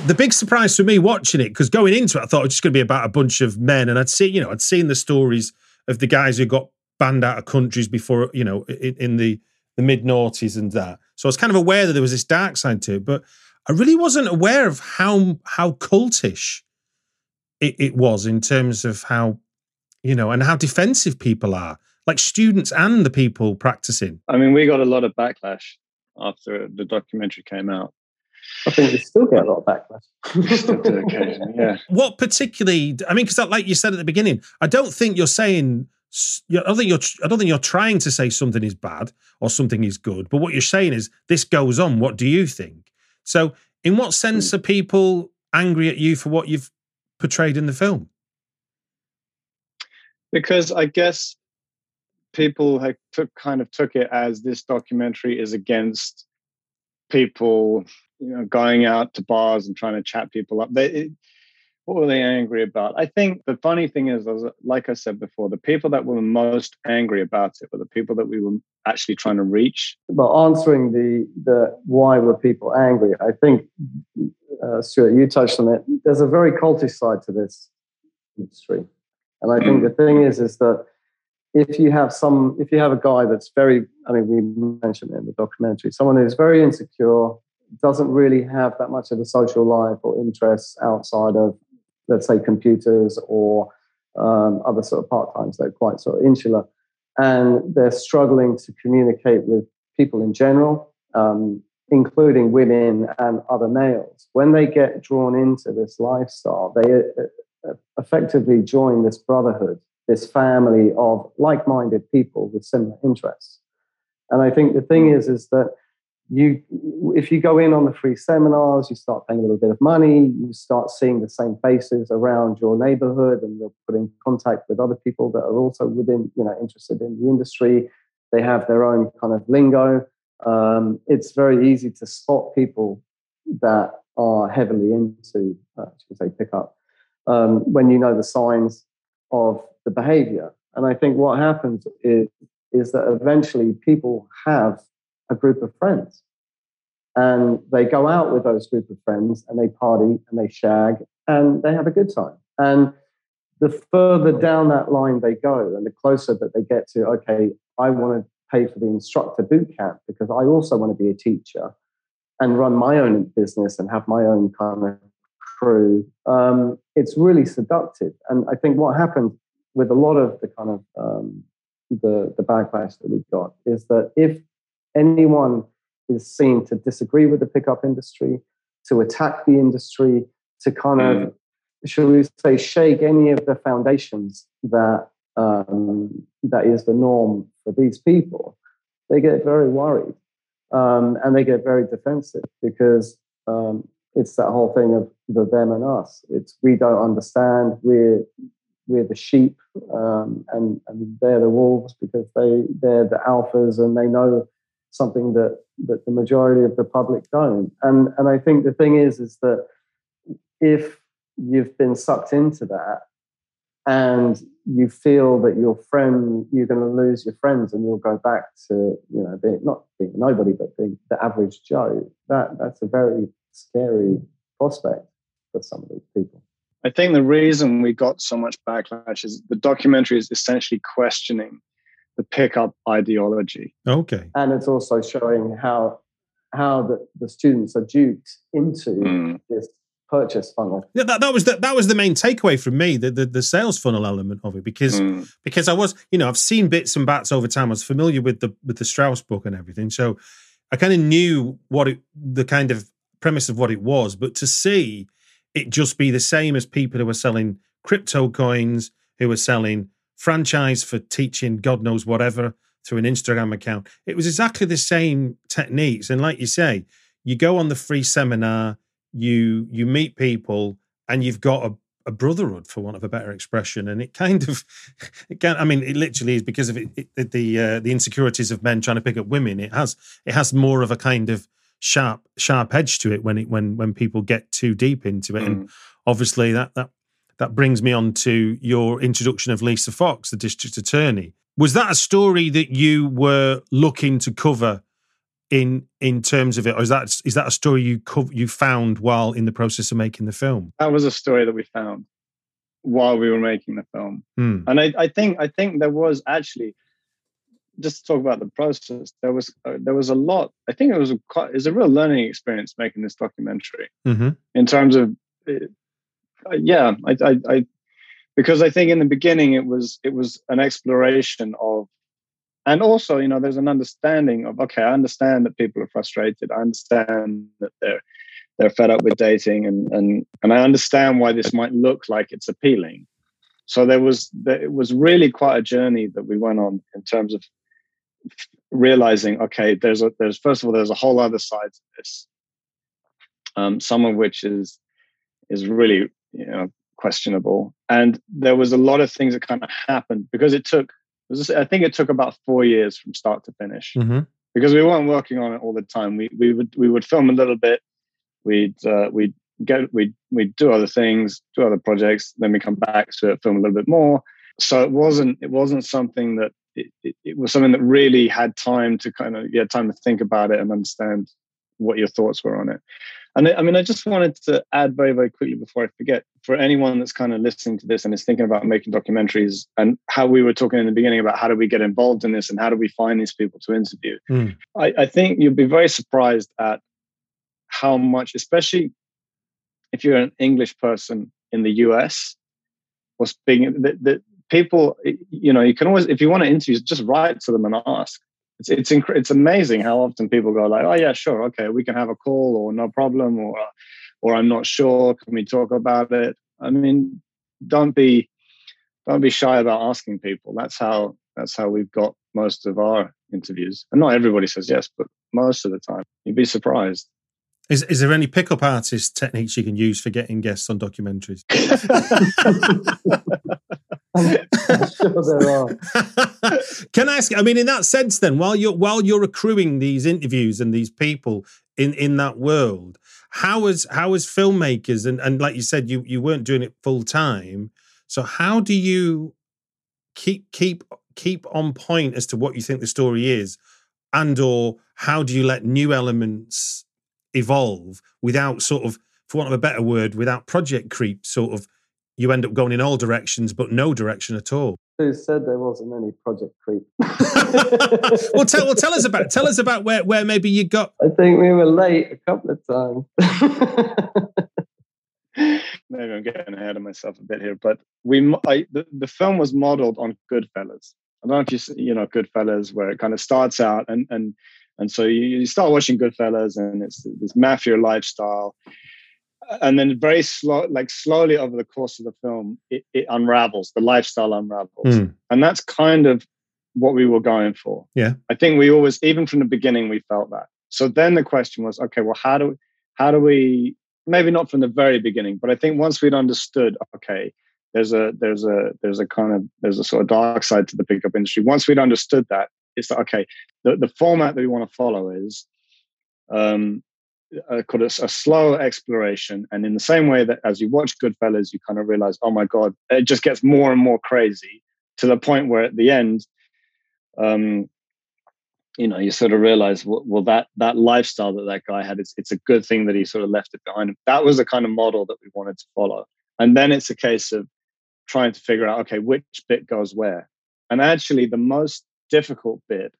The big surprise for me watching it, because going into it, I thought it was just going to be about a bunch of men, and I'd seen, you know, I'd seen the stories of the guys who got banned out of countries before, you know, in, in the the mid noughties and that. So I was kind of aware that there was this dark side to it, but I really wasn't aware of how how cultish it, it was in terms of how, you know, and how defensive people are, like students and the people practicing. I mean, we got a lot of backlash after the documentary came out. I think we still get a lot of backlash. Still do yeah. *laughs* What particularly? I mean, because like you said at the beginning, I don't think you're saying. I don't think you're. I don't think you're trying to say something is bad or something is good. But what you're saying is this goes on. What do you think? So, in what sense hmm. are people angry at you for what you've portrayed in the film? because I guess people took kind of took it as this documentary is against people, you know, going out to bars and trying to chat people up. They, it, what were they angry about? I think the funny thing is, like I said before, the people that were most angry about it were the people that we were actually trying to reach. But answering the the why were people angry, I think uh, Stuart, you touched on it. There's a very cultish side to this industry, and I think the thing is, is that if you have some, if you have a guy that's very, I mean, we mentioned it in the documentary, someone who's very insecure, doesn't really have that much of a social life or interests outside of, let's say, computers or um, other sort of part times. They're quite sort of insular, and they're struggling to communicate with people in general. Um, including women and other males, when they get drawn into this lifestyle, they uh, effectively join this brotherhood, this family of like-minded people with similar interests. And I think the thing is, is that you, if you go in on the free seminars, you start paying a little bit of money, you start seeing the same faces around your neighborhood, and you're put in contact with other people that are also within, you know, interested in the industry. They have their own kind of lingo. Um, it's very easy to spot people that are heavily into, uh, should say, pickup um, when you know the signs of the behavior. And I think what happens is, is that eventually people have a group of friends and they go out with those group of friends and they party and they shag and they have a good time. And the further down that line they go and the closer that they get to, okay, I want to pay for the instructor boot camp because I also want to be a teacher and run my own business and have my own kind of crew. Um, it's really seductive. And I think what happened with a lot of the kind of um, the, the backlash that we've got is that if anyone is seen to disagree with the pickup industry, to attack the industry, to kind of, shall we say, shake any of the foundations that um, that is the norm for these people, they get very worried um, and they get very defensive because um, it's that whole thing of the them and us. It's we don't understand. We're we're the sheep, um, and and they're the wolves because they they're the alphas and they know something that that the majority of the public don't. And and I think the thing is is that if you've been sucked into that and you feel that your friend you're going to lose your friends and you'll go back to you know being not being nobody but being the average joe that that's a very scary prospect for some of these people I think the reason we got so much backlash is the documentary is essentially questioning the pickup ideology. Okay. And it's also showing how how the, the students are duped into mm. this purchase funnel. Yeah, that, that was the, that was the main takeaway from me, the, the, the sales funnel element of it, because mm. because I was, you know, I've seen bits and bats over time. I was familiar with the with the Strauss book and everything, so I kind of knew what it, the kind of premise of what it was. But to see it just be the same as people who were selling crypto coins, who were selling franchise for teaching God knows whatever through an Instagram account, it was exactly the same techniques. And like you say, you go on the free seminar, you you meet people, and you've got a a brotherhood, for want of a better expression, and it kind of, *laughs* it can. I mean, it literally is because of it, it the uh, the insecurities of men trying to pick up women. It has it has more of a kind of sharp sharp edge to it when it when when people get too deep into it, mm. and obviously that that that brings me on to your introduction of Lisa Fox, the district attorney. Was that a story that you were looking to cover in in terms of it, or is that is that a story you co- you found while in the process of making the film? That was a story that we found while we were making the film, hmm. and I, I think I think there was actually just to talk about the process. There was uh, there was a lot. I think it was a quite, it was a real learning experience making this documentary mm-hmm. in terms of uh, yeah, I, I, I because I think in the beginning it was it was an exploration of and also you know there's an understanding of okay i understand that people are frustrated i understand that they're they're fed up with dating and and and i understand why this might look like it's appealing so there was it was really quite a journey that we went on in terms of realizing okay there's a there's first of all there's a whole other side to this um, some of which is is really you know questionable and there was a lot of things that kind of happened because it took I think it took about four years from start to finish mm-hmm. because we weren't working on it all the time. We we would we would film a little bit, we'd uh, we'd get we'd we'd do other things, do other projects, then we come back to it, film a little bit more. So it wasn't it wasn't something that it, it, it was something that really had time to kind of yeah time to think about it and understand what your thoughts were on it. And I mean, I just wanted to add very, very quickly before I forget for anyone that's kind of listening to this and is thinking about making documentaries and how we were talking in the beginning about how do we get involved in this and how do we find these people to interview. Mm. I, I think you'll be very surprised at how much, especially if you're an English person in the US or speaking, that people, you know, you can always, if you want to interview, just write to them and ask it's it's inc- it's amazing how often people go like, oh yeah, sure, okay, we can have a call or no problem or or I'm not sure, can we talk about it? I mean, don't be don't be shy about asking people. That's how that's how we've got most of our interviews. And not everybody says yes, but most of the time, you'd be surprised. Is is there any pickup artist techniques you can use for getting guests on documentaries? *laughs* *laughs* I'm, sure there are. Can I ask? I mean, in that sense, then, while you're while you're accruing these interviews and these people in in that world, how as filmmakers and and like you said, you you weren't doing it full time. So how do you keep keep keep on point as to what you think the story is, and or how do you let new elements evolve without sort of, for want of a better word, without project creep, sort of you end up going in all directions, but no direction at all. Who said there wasn't any project creep? *laughs* *laughs* well, tell well tell us about tell us about where where maybe you got. I think we were late a couple of times. *laughs* maybe I'm getting ahead of myself a bit here, but we I, the, the film was modeled on Goodfellas. I don't know if you you know Goodfellas, where it kind of starts out and and and so you, you start watching Goodfellas, and it's this mafia lifestyle and then very slow like slowly over the course of the film it, it unravels the lifestyle unravels. Mm. and that's kind of what we were going for. Yeah. I think we always even from the beginning we felt that. So then the question was okay well how do how do we maybe not from the very beginning but i think once we'd understood okay there's a there's a there's a kind of there's a sort of dark side to the pickup industry. Once we'd understood that it's like okay the, the format that we want to follow is um uh, called a, a, slow exploration. And in the same way that as you watch Goodfellas, you kind of realize, oh my God, it just gets more and more crazy to the point where at the end, um, you know, you sort of realize, well, well, that that lifestyle that that guy had, it's, it's a good thing that he sort of left it behind him. That was the kind of model that we wanted to follow. And then it's a case of trying to figure out, okay, which bit goes where. And actually, the most difficult bit,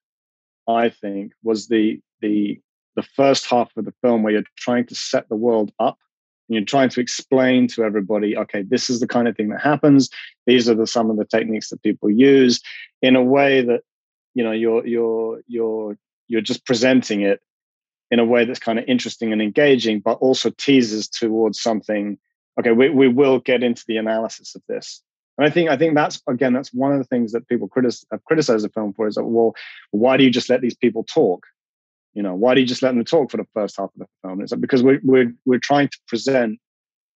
I think, was the the the first half of the film where you're trying to set the world up and you're trying to explain to everybody okay this is the kind of thing that happens. These are the some of the techniques that people use in a way that you know you're you're you're you're just presenting it in a way that's kind of interesting and engaging but also teases towards something okay we, we will get into the analysis of this. And I think I think that's again that's one of the things that people critic- have criticized the film for is that well why do you just let these people talk you know, why do you just let them talk for the first half of the film? It's like, because we're we're we're trying to present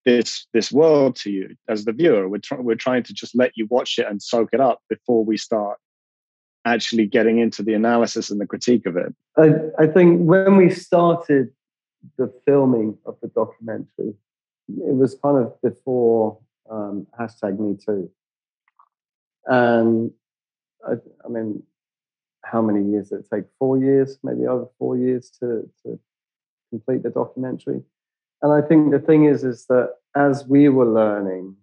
this this world to you as the viewer. We're trying we're trying to just let you watch it and soak it up before we start actually getting into the analysis and the critique of it. I, I think when we started the filming of the documentary, it was kind of before um, hashtag Me Too, and I, I mean how many years did it take? Four years, maybe over four years to, to complete the documentary. And I think the thing is, is that as we were learning,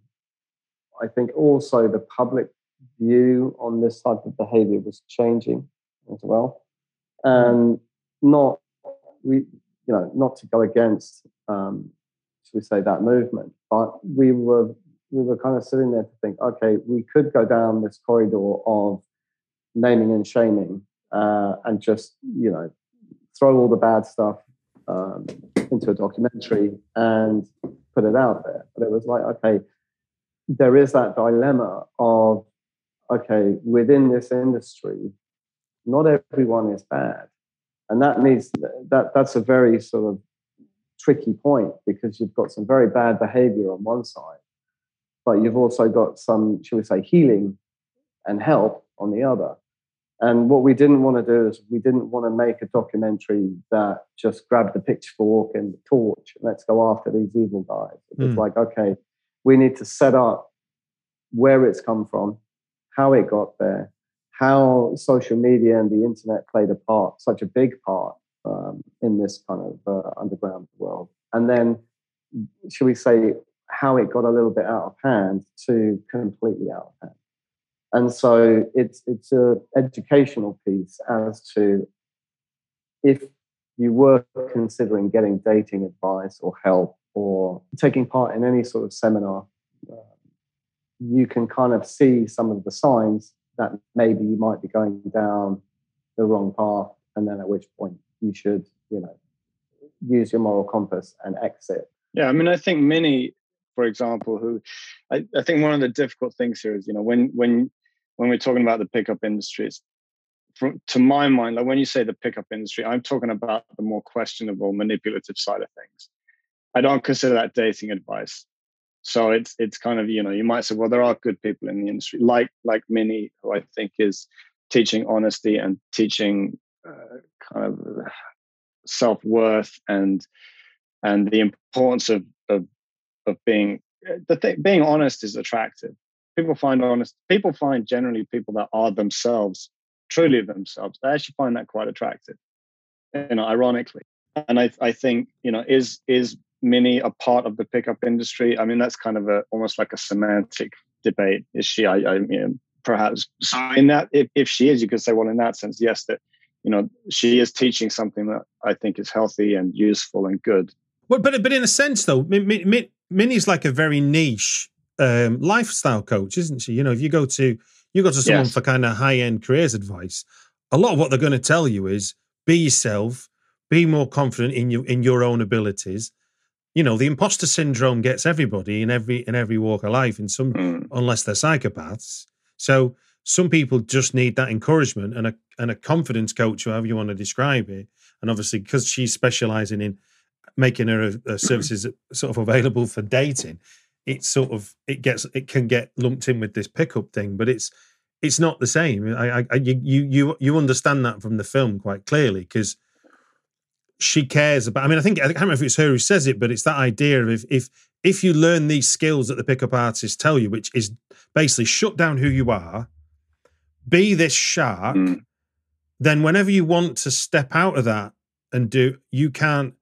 I think also the public view on this type of behavior was changing as well. And not we, you know, not to go against, um, should we say, that movement, but we were we were kind of sitting there to think, okay, we could go down this corridor of naming and shaming uh, and just you know throw all the bad stuff um, into a documentary and put it out there. But it was like, okay, there is that dilemma of okay, within this industry, not everyone is bad, and that needs that that's a very sort of tricky point because you've got some very bad behavior on one side, but you've also got some, shall we say, healing and help on the other. And what we didn't want to do is we didn't want to make a documentary that just grabbed the pitchfork and the torch and let's go after these evil guys. It's mm. like, okay, we need to set up where it's come from, how it got there, how social media and the internet played a part, such a big part um, in this kind of uh, underground world. And then, should we say, how it got a little bit out of hand to completely out of hand. And so it's it's a educational piece as to if you were considering getting dating advice or help or taking part in any sort of seminar, uh, you can kind of see some of the signs that maybe you might be going down the wrong path, and then at which point you should, you know, use your moral compass and exit. Yeah, I mean, I think Minnie, for example, who I, I think one of the difficult things here is, you know, when when when we're talking about the pickup industries, from, to my mind, like when you say the pickup industry, I'm talking about the more questionable, manipulative side of things. I don't consider that dating advice. So it's it's kind of you know you might say well there are good people in the industry like like Minnie who I think is teaching honesty and teaching uh, kind of self worth and and the importance of of of being the thing being honest is attractive people find honest people find generally people that are themselves truly themselves they actually find that quite attractive you know ironically. And i i think you know is is Minnie a part of the pickup industry? I mean that's kind of a almost like a semantic debate. Is she i, I mean perhaps so in that if, if she is you could say well in that sense yes that you know she is teaching something that i think is healthy and useful and good. Well but but in a sense though Minnie's like a very niche um, lifestyle coach, isn't she? You know, if you go to you go to someone yes. for kind of high end careers advice, a lot of what they're going to tell you is be yourself, be more confident in your in your own abilities. You know, the imposter syndrome gets everybody in every in every walk of life, in some mm. unless they're psychopaths. So some people just need that encouragement and a and a confidence coach, however you want to describe it. And obviously, because she's specialising in making her uh, *clears throat* services sort of available for dating, it's sort of it gets it can get lumped in with this pickup thing, but it's it's not the same. I, I you you you understand that from the film quite clearly because she cares about. I mean, I think I can't remember if it's her who says it, but it's that idea of if if if you learn these skills that the pickup artists tell you, which is basically shut down who you are, be this shark, mm. then whenever you want to step out of that and do, you can't.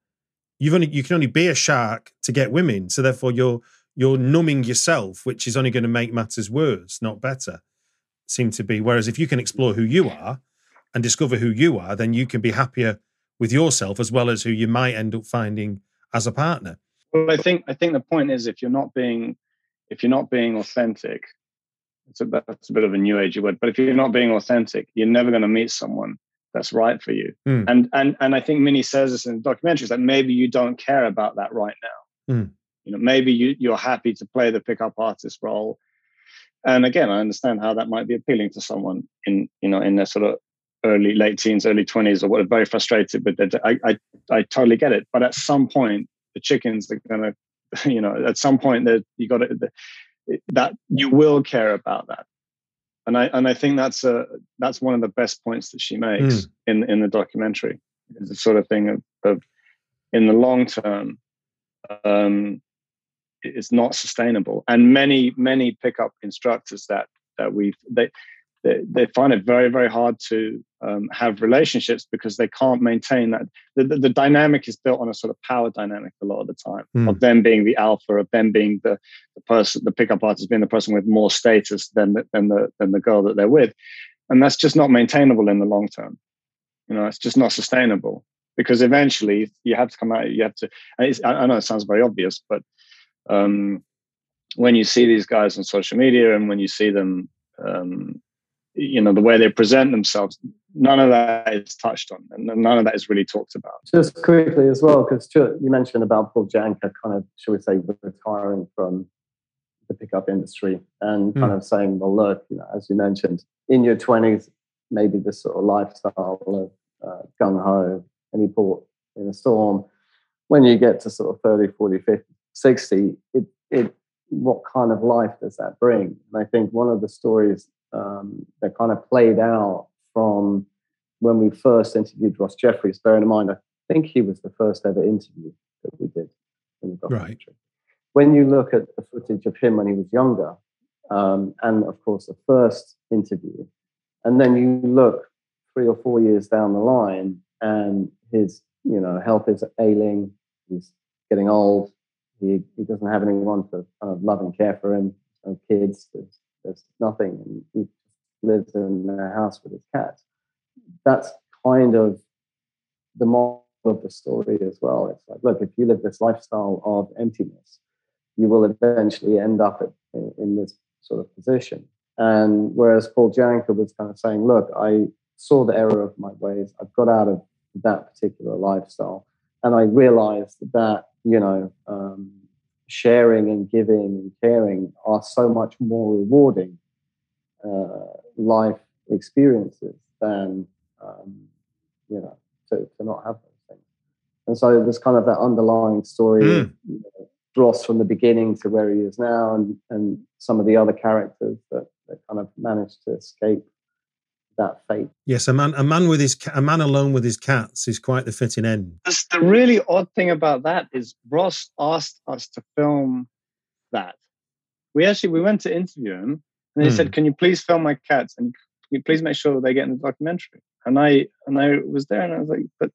You've only you can only be a shark to get women, so therefore you're you're numbing yourself, which is only going to make matters worse, not better. seem to be. Whereas if you can explore who you are and discover who you are, then you can be happier with yourself as well as who you might end up finding as a partner. Well, I think I think the point is if you're not being if you're not being authentic, it's a, that's a bit of a new age word, but if you're not being authentic, you're never going to meet someone that's right for you. Mm. And and and I think Minnie says this in the documentaries that maybe you don't care about that right now. Mm. You know, maybe you you're happy to play the pickup artist role. And again, I understand how that might be appealing to someone in you know in their sort of early late teens, early twenties, or what, are very frustrated with it. I, I I totally get it. But at some point, the chickens are gonna, *laughs* you know, at some point that you got to that you will care about that and I and I think that's a that's one of the best points that she makes mm. in in the documentary. Is the sort of thing of, of in the long term, um, it's not sustainable. And many many pickup instructors that that we they they, they find it very very hard to um, have relationships because they can't maintain that the, the, the, dynamic is built on a sort of power dynamic a lot of the time mm. of them being the alpha of them being the, the person the pickup artist being the person with more status than the, than the than the girl that they're with and that's just not maintainable in the long term you know it's just not sustainable because eventually you have to come out you have to i know it sounds very obvious but um, when you see these guys on social media and when you see them um, you know the way they present themselves none of that is touched on and none of that is really talked about just quickly as well because you mentioned about Paul Janka kind of shall we say retiring from the pickup industry and mm. kind of saying well look you know as you mentioned in your 20s maybe this sort of lifestyle of uh, gung-ho any port in a storm when you get to sort of 30 40 50 60 it, it what kind of life does that bring and i think one of the stories um, that kind of played out from when we first interviewed Ross Jeffries. Bearing in mind, I think he was the first ever interview that we did in the documentary. Right. When you look at the footage of him when he was younger, um, and of course the first interview, and then you look three or four years down the line, and his you know health is ailing, he's getting old, he, he doesn't have anyone to kind of love and care for him, no kids, there's there's nothing, and he lives in a house with his cat. That's kind of the moral of the story as well. It's like, look, if you live this lifestyle of emptiness, you will eventually end up at, in, in this sort of position. And whereas Paul Janka was kind of saying, look, I saw the error of my ways, I've got out of that particular lifestyle, and I realized that, you know, um, sharing and giving and caring are so much more rewarding uh, life experiences than um, you know to, to not have those things. And so there's kind of that underlying story mm. of you know, from the beginning to where he is now, and and some of the other characters that, that kind of managed to escape that fate. Yes, a man, a man with his, a man alone with his cats is quite the fitting end. The really odd thing about that is Ross asked us to film that. We actually we went to interview him, and he mm. said, "Can you please film my cats and can you please make sure that they get in the documentary?" And I and I was there, and I was like, "But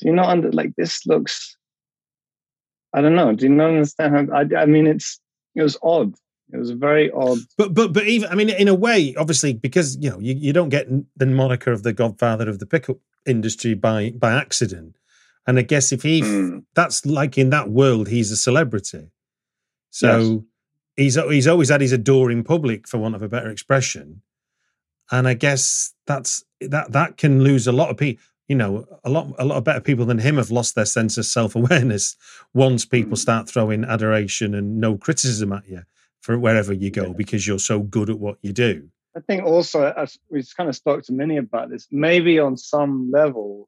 do you not under like this looks? I don't know. Do you not understand how? I, I mean, it's it was odd. It was very odd. But but but even I mean, in a way, obviously, because you know you, you don't get the moniker of the Godfather of the pickup industry by by accident. And I guess if he mm. that's like in that world, he's a celebrity. So yes. he's he's always had his adoring public, for want of a better expression. And I guess that's that that can lose a lot of people. You know, a lot a lot of better people than him have lost their sense of self awareness *laughs* once people mm. start throwing adoration and no criticism at you for wherever you go yeah. because you're so good at what you do. I think also, as we kind of spoke to many about this, maybe on some level,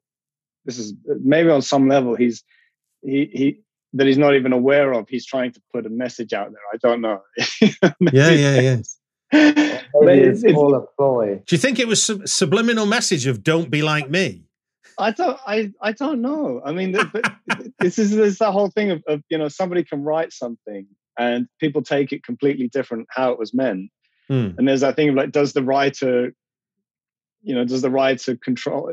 this is maybe on some level he's he he that he's not even aware of. He's trying to put a message out there. I don't know. *laughs* yeah, yeah, yeah. *laughs* it's, it's, all a ploy. Do you think it was sub- subliminal message of "Don't be like me"? I don't. I. I don't know. I mean, this is this is the whole thing of, of you know somebody can write something and people take it completely different how it was meant. Mm. And there's that thing of like, does the writer, you know, does the writer control?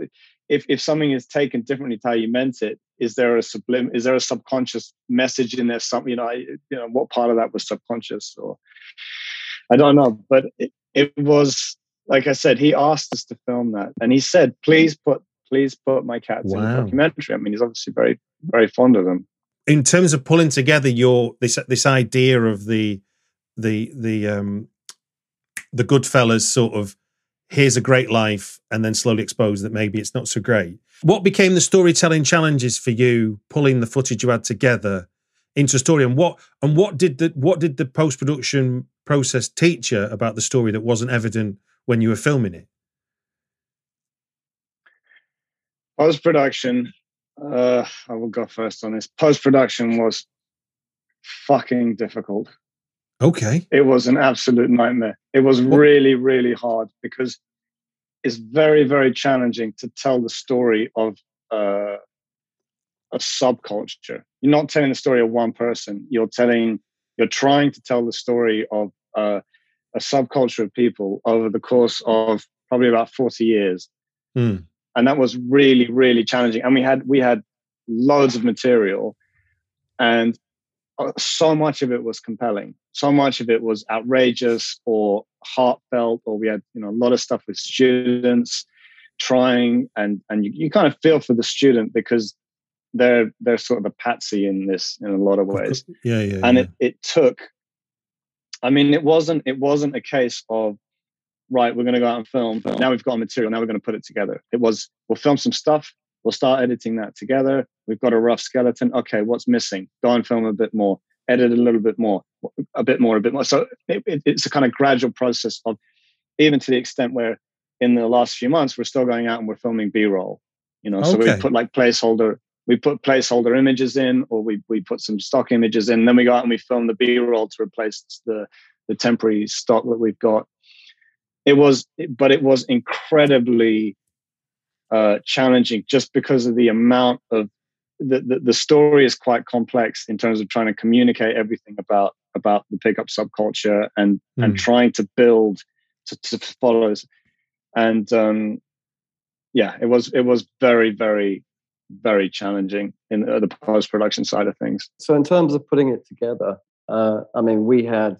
If if something is taken differently to how you meant it, is there a sublim? Is there a subconscious message in there? Something you know, I, you know, what part of that was subconscious or I don't know. But it, it was like I said, he asked us to film that, and he said, "Please put, please put my cats in the documentary." I mean, he's obviously very, very fond of them. In terms of pulling together your this this idea of the the the um the Goodfellas sort of here's a great life and then slowly expose that maybe it's not so great. What became the storytelling challenges for you pulling the footage you had together into a story and what and what did the what did the post production process teach you about the story that wasn't evident when you were filming it? Post production, uh, I will go first on this. Post production was fucking difficult. Okay. It was an absolute nightmare. It was really, really hard because it's very, very challenging to tell the story of uh, a subculture. You're not telling the story of one person. You're telling, you're trying to tell the story of uh, a subculture of people over the course of probably about 40 years. Hmm. And that was really, really challenging. And we had we had loads of material, and uh, so much of it was compelling. So much of it was outrageous or heartfelt, or we had you know a lot of stuff with students trying, and and you, you kind of feel for the student because they're they're sort of a patsy in this in a lot of ways Yeah, yeah. and yeah. it, it took i mean it wasn't it wasn't a case of right we're going to go out and film. Now we've got material now we're going to put it together. It was we'll film some stuff we'll start editing that together. We've got a rough skeleton. Okay what's missing? Go and film a bit more. Edit a little bit more a bit more a bit more. So it, it, it's a kind of gradual process of even to the extent where in the last few months we're still going out and we're filming b-roll you know? So we put like placeholder we put placeholder images in or we, we put some stock images in then we go out and we film the b-roll to replace the the temporary stock that we've got it was but it was incredibly uh, challenging just because of the amount of the, the the story is quite complex in terms of trying to communicate everything about about the pickup subculture and and Mm. trying to build to, to follow and um yeah it was it was very very very challenging in uh, the post production side of things So, in terms of putting it together, uh, I mean, we had,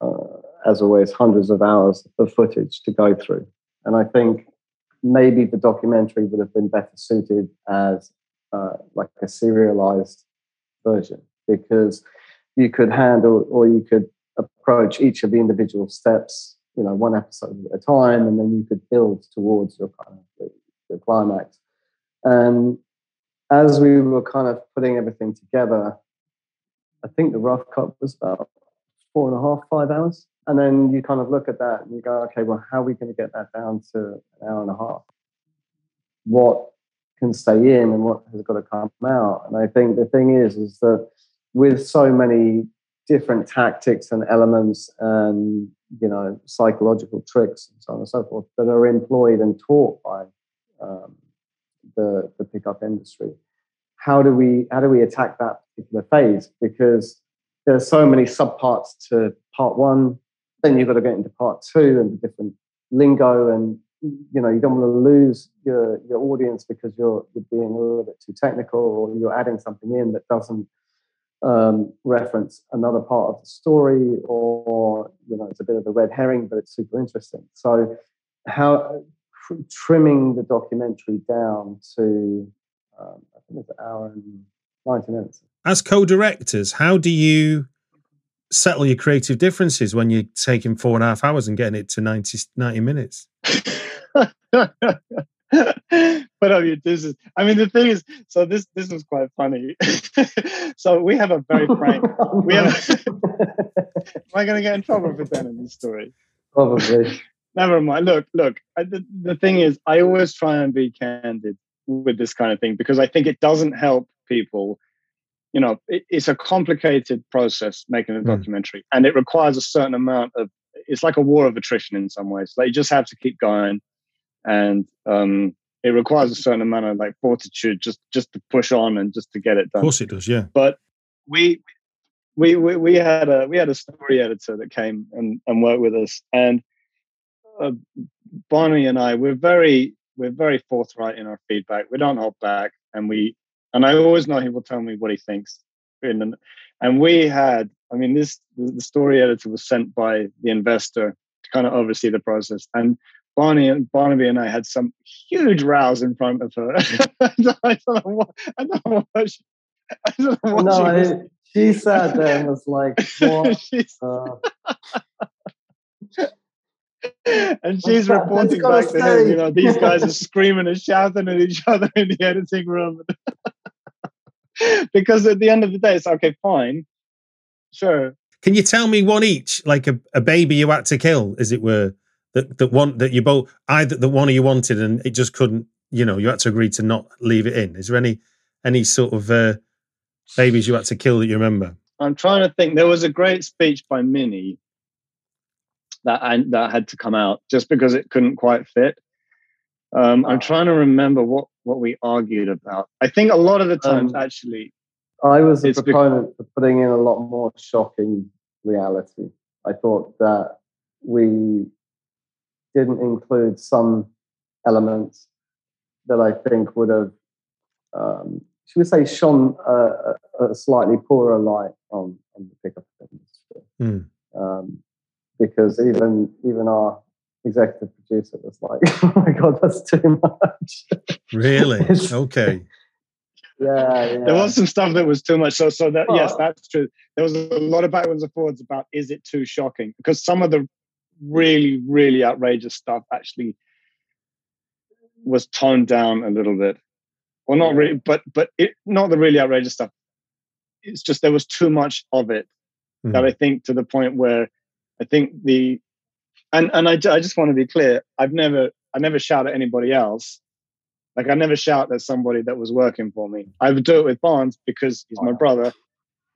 uh, as always, hundreds of hours of footage to go through. And I think maybe the documentary would have been better suited as uh, like a serialized version because you could handle or you could approach each of the individual steps, you know, one episode at a time, and then you could build towards your kind of the climax. And as we were kind of putting everything together, I think the rough cut was about four and a half, five hours. And then you kind of look at that and you go, okay, well, how are we going to get that down to an hour and a half? What can stay in and what has got to come out? And I think the thing is, is that with so many different tactics and elements and you know psychological tricks and so on and so forth that are employed and taught by um, the the pickup industry, how do we how do we attack that particular phase? Because there's so many subparts to part one. Then you've got to get into part two and the different lingo, and you know you don't want to lose your your audience because you're you're being a little bit too technical, or you're adding something in that doesn't um, reference another part of the story, or you know it's a bit of a red herring, but it's super interesting. So how tr- trimming the documentary down to um, I think it's an hour and ninety minutes. As co-directors, how do you settle your creative differences when you're taking four and a half hours and getting it to 90, 90 minutes? *laughs* but I mean, this is. I mean, the thing is, so this this was quite funny. *laughs* so we have a very frank. We have. *laughs* am I going to get in trouble for telling this story? Probably. Never mind. Look, look. I, the, the thing is, I always try and be candid with this kind of thing because I think it doesn't help people. You know, it, it's a complicated process making a Mm. documentary, and it requires a certain amount of. It's like a war of attrition in some ways. Like you just have to keep going, and um, it requires a certain amount of like fortitude just just to push on and just to get it done. Of course it does, yeah. but we we we, we had a we had a story editor that came and, and worked with us and uh, Barney and I we're very we're very forthright in our feedback we don't hold back and we and I always know he will tell me what he thinks and and we had I mean this the story editor was sent by the investor to kind of oversee the process. And Barney and Barnaby and I had some huge rows in front of her. *laughs* I don't know what, I don't know what she, I don't know what no, she was, I, she sat there and was like, *laughs* "What?" She's, *laughs* and she's that? reporting back to gotta him, you know, these guys are *laughs* screaming and shouting at each other in the editing room. *laughs* because at the end of the day, it's okay, fine, sure. Can you tell me one each, like a, a baby you had to kill, as it were, that that one that you both either the one you wanted and it just couldn't, you know, you had to agree to not leave it in. Is there any any sort of uh, babies you had to kill that you remember? I'm trying to think. There was a great speech by Minnie that I, that had to come out just because it couldn't quite fit. Um, I'm trying to remember what what we argued about. I think a lot of the times, Um, actually, I was a It's bec- proponent for putting in a lot more shocking reality. I thought that we didn't include some elements that I think would have, um, should we say, shone a, a- a slightly poorer light on, on the pickup industry. Hmm. Um, because even even our executive producer was like, *laughs* "Oh my god, that's too much." Really? *laughs* Okay. yeah, yeah. there was some stuff that was too much. So, so that yes, that's true. There was a lot of backwards and forwards about is it too shocking? Because some of the really, really outrageous stuff actually was toned down a little bit. Well, not really, but but it, not the really outrageous stuff. It's just there was too much of it Hmm. that I think to the point where I think the and and I, I just want to be clear. I've never I never shout at anybody else. Like I never shout at somebody that was working for me. I would do it with Barnes because he's my brother.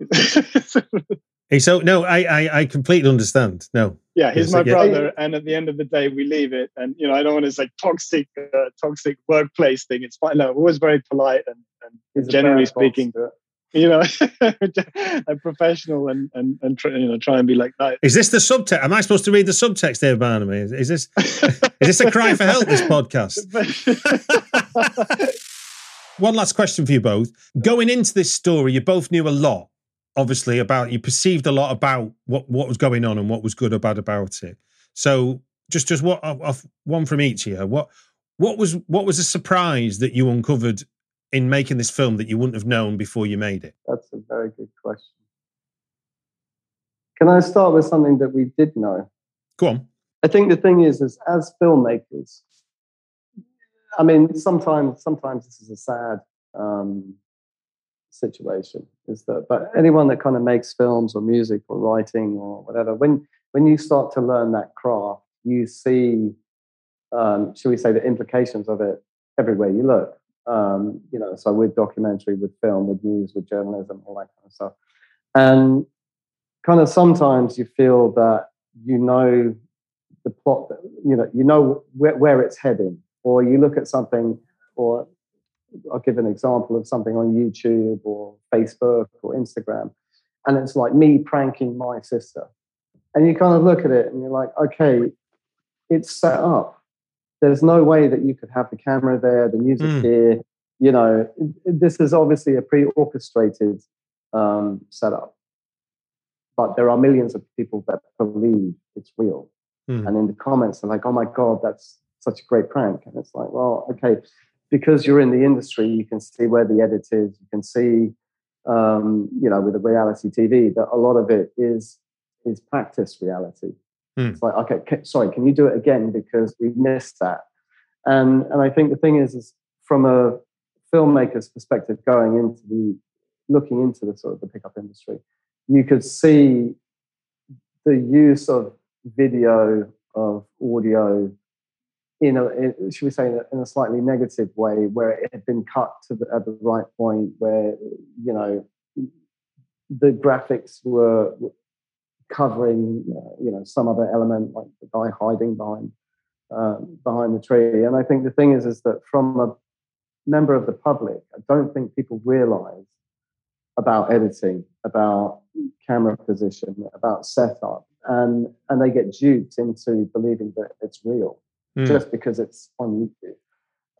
*laughs* Hey, so no, I, I I completely understand. No. yeah, he's Yes, my yeah. brother, and at the end of the day, we leave it. And you know, I don't want to say toxic, uh, toxic workplace thing. It's fine. No, we're always very polite and, and generally bad boss speaking, to it. You know, *laughs* I'm professional and and and try, you know try and be like that. Is this the subtext? Am I supposed to read the subtext there, Barnaby? Is, is this is this a cry for help? This podcast. *laughs* One last question for you both. Going into this story, you both knew a lot, obviously, about you perceived a lot about what, what was going on and what was good or bad about it. So just just what off one from each here. What what was what was a surprise that you uncovered in making this film that you wouldn't have known before you made it? That's a very good question. Can I start with something that we did know? Go on. I think the thing is, is as filmmakers, I mean, sometimes sometimes this is a sad um, situation. Is that, but anyone that kind of makes films or music or writing or whatever, when when you start to learn that craft, you see, um, shall we say, the implications of it everywhere you look. Um, you know, so with documentary, with film, with news, with journalism, all that kind of stuff, and kind of sometimes you feel that you know the plot, you know, you know where, where it's heading, or you look at something, or I'll give an example of something on YouTube or Facebook or Instagram, and it's like me pranking my sister, and you kind of look at it and you're like, okay, it's set up. There's no way that you could have the camera there, the music Mm. here. You know, this is obviously a pre-orchestrated um, setup, but there are millions of people that believe it's real Hmm. and in the comments they're like oh my god that's such a great prank and it's like well okay because you're in the industry you can see where the edit is you can see um, you know with the reality tv that a lot of it is is practice reality Hmm. it's like okay sorry can you do it again because we missed that and and i think the thing is is from a filmmaker's perspective going into the looking into the sort of the pickup industry you could see the use of video of audio in a should we say in a, in a slightly negative way where it had been cut to the, at the right point where you know the graphics were covering uh, you know some other element like the guy hiding behind uh, behind the tree and i think the thing is is that from a member of the public i don't think people realize about editing about camera position about setup and and they get duped into believing that it's real Mm. just because it's on YouTube.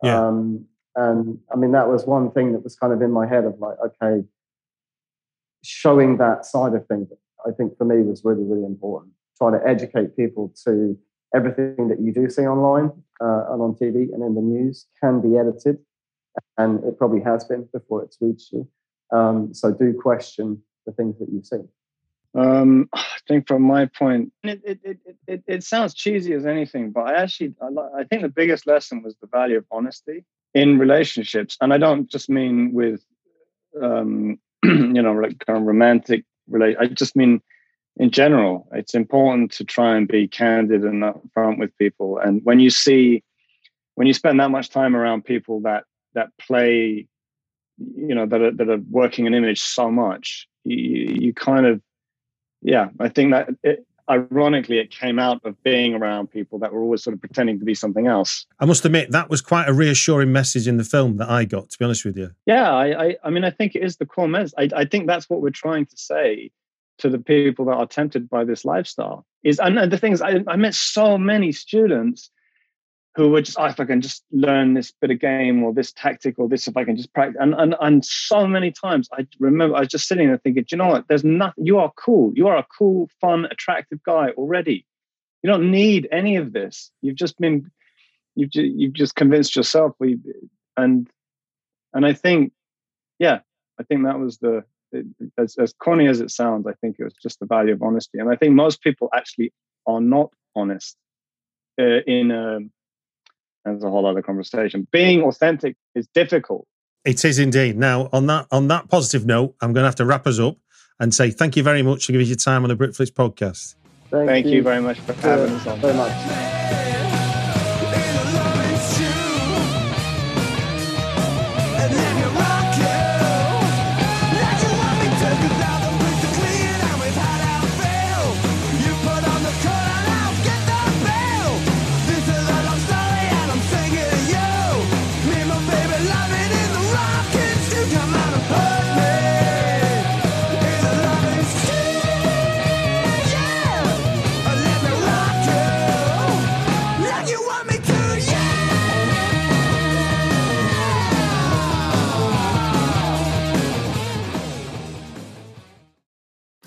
Yeah. Um, and I mean that was one thing that was kind of in my head of like, okay, showing that side of things, I think for me was really really important. trying to educate people to everything that you do see online uh, and on TV and in the news can be edited, and it probably has been before it's reached you. Um, so do question the things that you see. Um, I think from my point, it, it, it, it, it sounds cheesy as anything, but I actually, I, I think the biggest lesson was the value of honesty in relationships. And I don't just mean with, um, *clears throat* you know, like kind of romantic relate. I just mean in general, it's important to try and be candid and upfront with people. And when you see, when you spend that much time around people that, that play, you know, that are, that are working an image so much, you, you kind of, yeah, I think that it, ironically it came out of being around people that were always sort of pretending to be something else. I must admit that was quite a reassuring message in the film that I got. To be honest with you, yeah, I, I, I mean, I think it is the core message. I, I think that's what we're trying to say to the people that are tempted by this lifestyle. Is and the things I, I met so many students who were just, oh, if I can just learn this bit of game or this tactic or this, if I can just practice. And, and, and so many times I remember I was just sitting there thinking, you know what? There's nothing, you are cool. You are a cool, fun, attractive guy already. You don't need any of this. You've just been, you've, you've just convinced yourself. We, and, and I think, yeah, I think that was the, as, as corny as it sounds, I think it was just the value of honesty. And I think most people actually are not honest uh, in a, that's a whole other conversation. Being authentic is difficult. It is indeed. Now, on that on that positive note, I'm going to have to wrap us up and say thank you very much for giving your time on the Britflicks podcast. Thank, thank you. you. very much for having us on. Very much.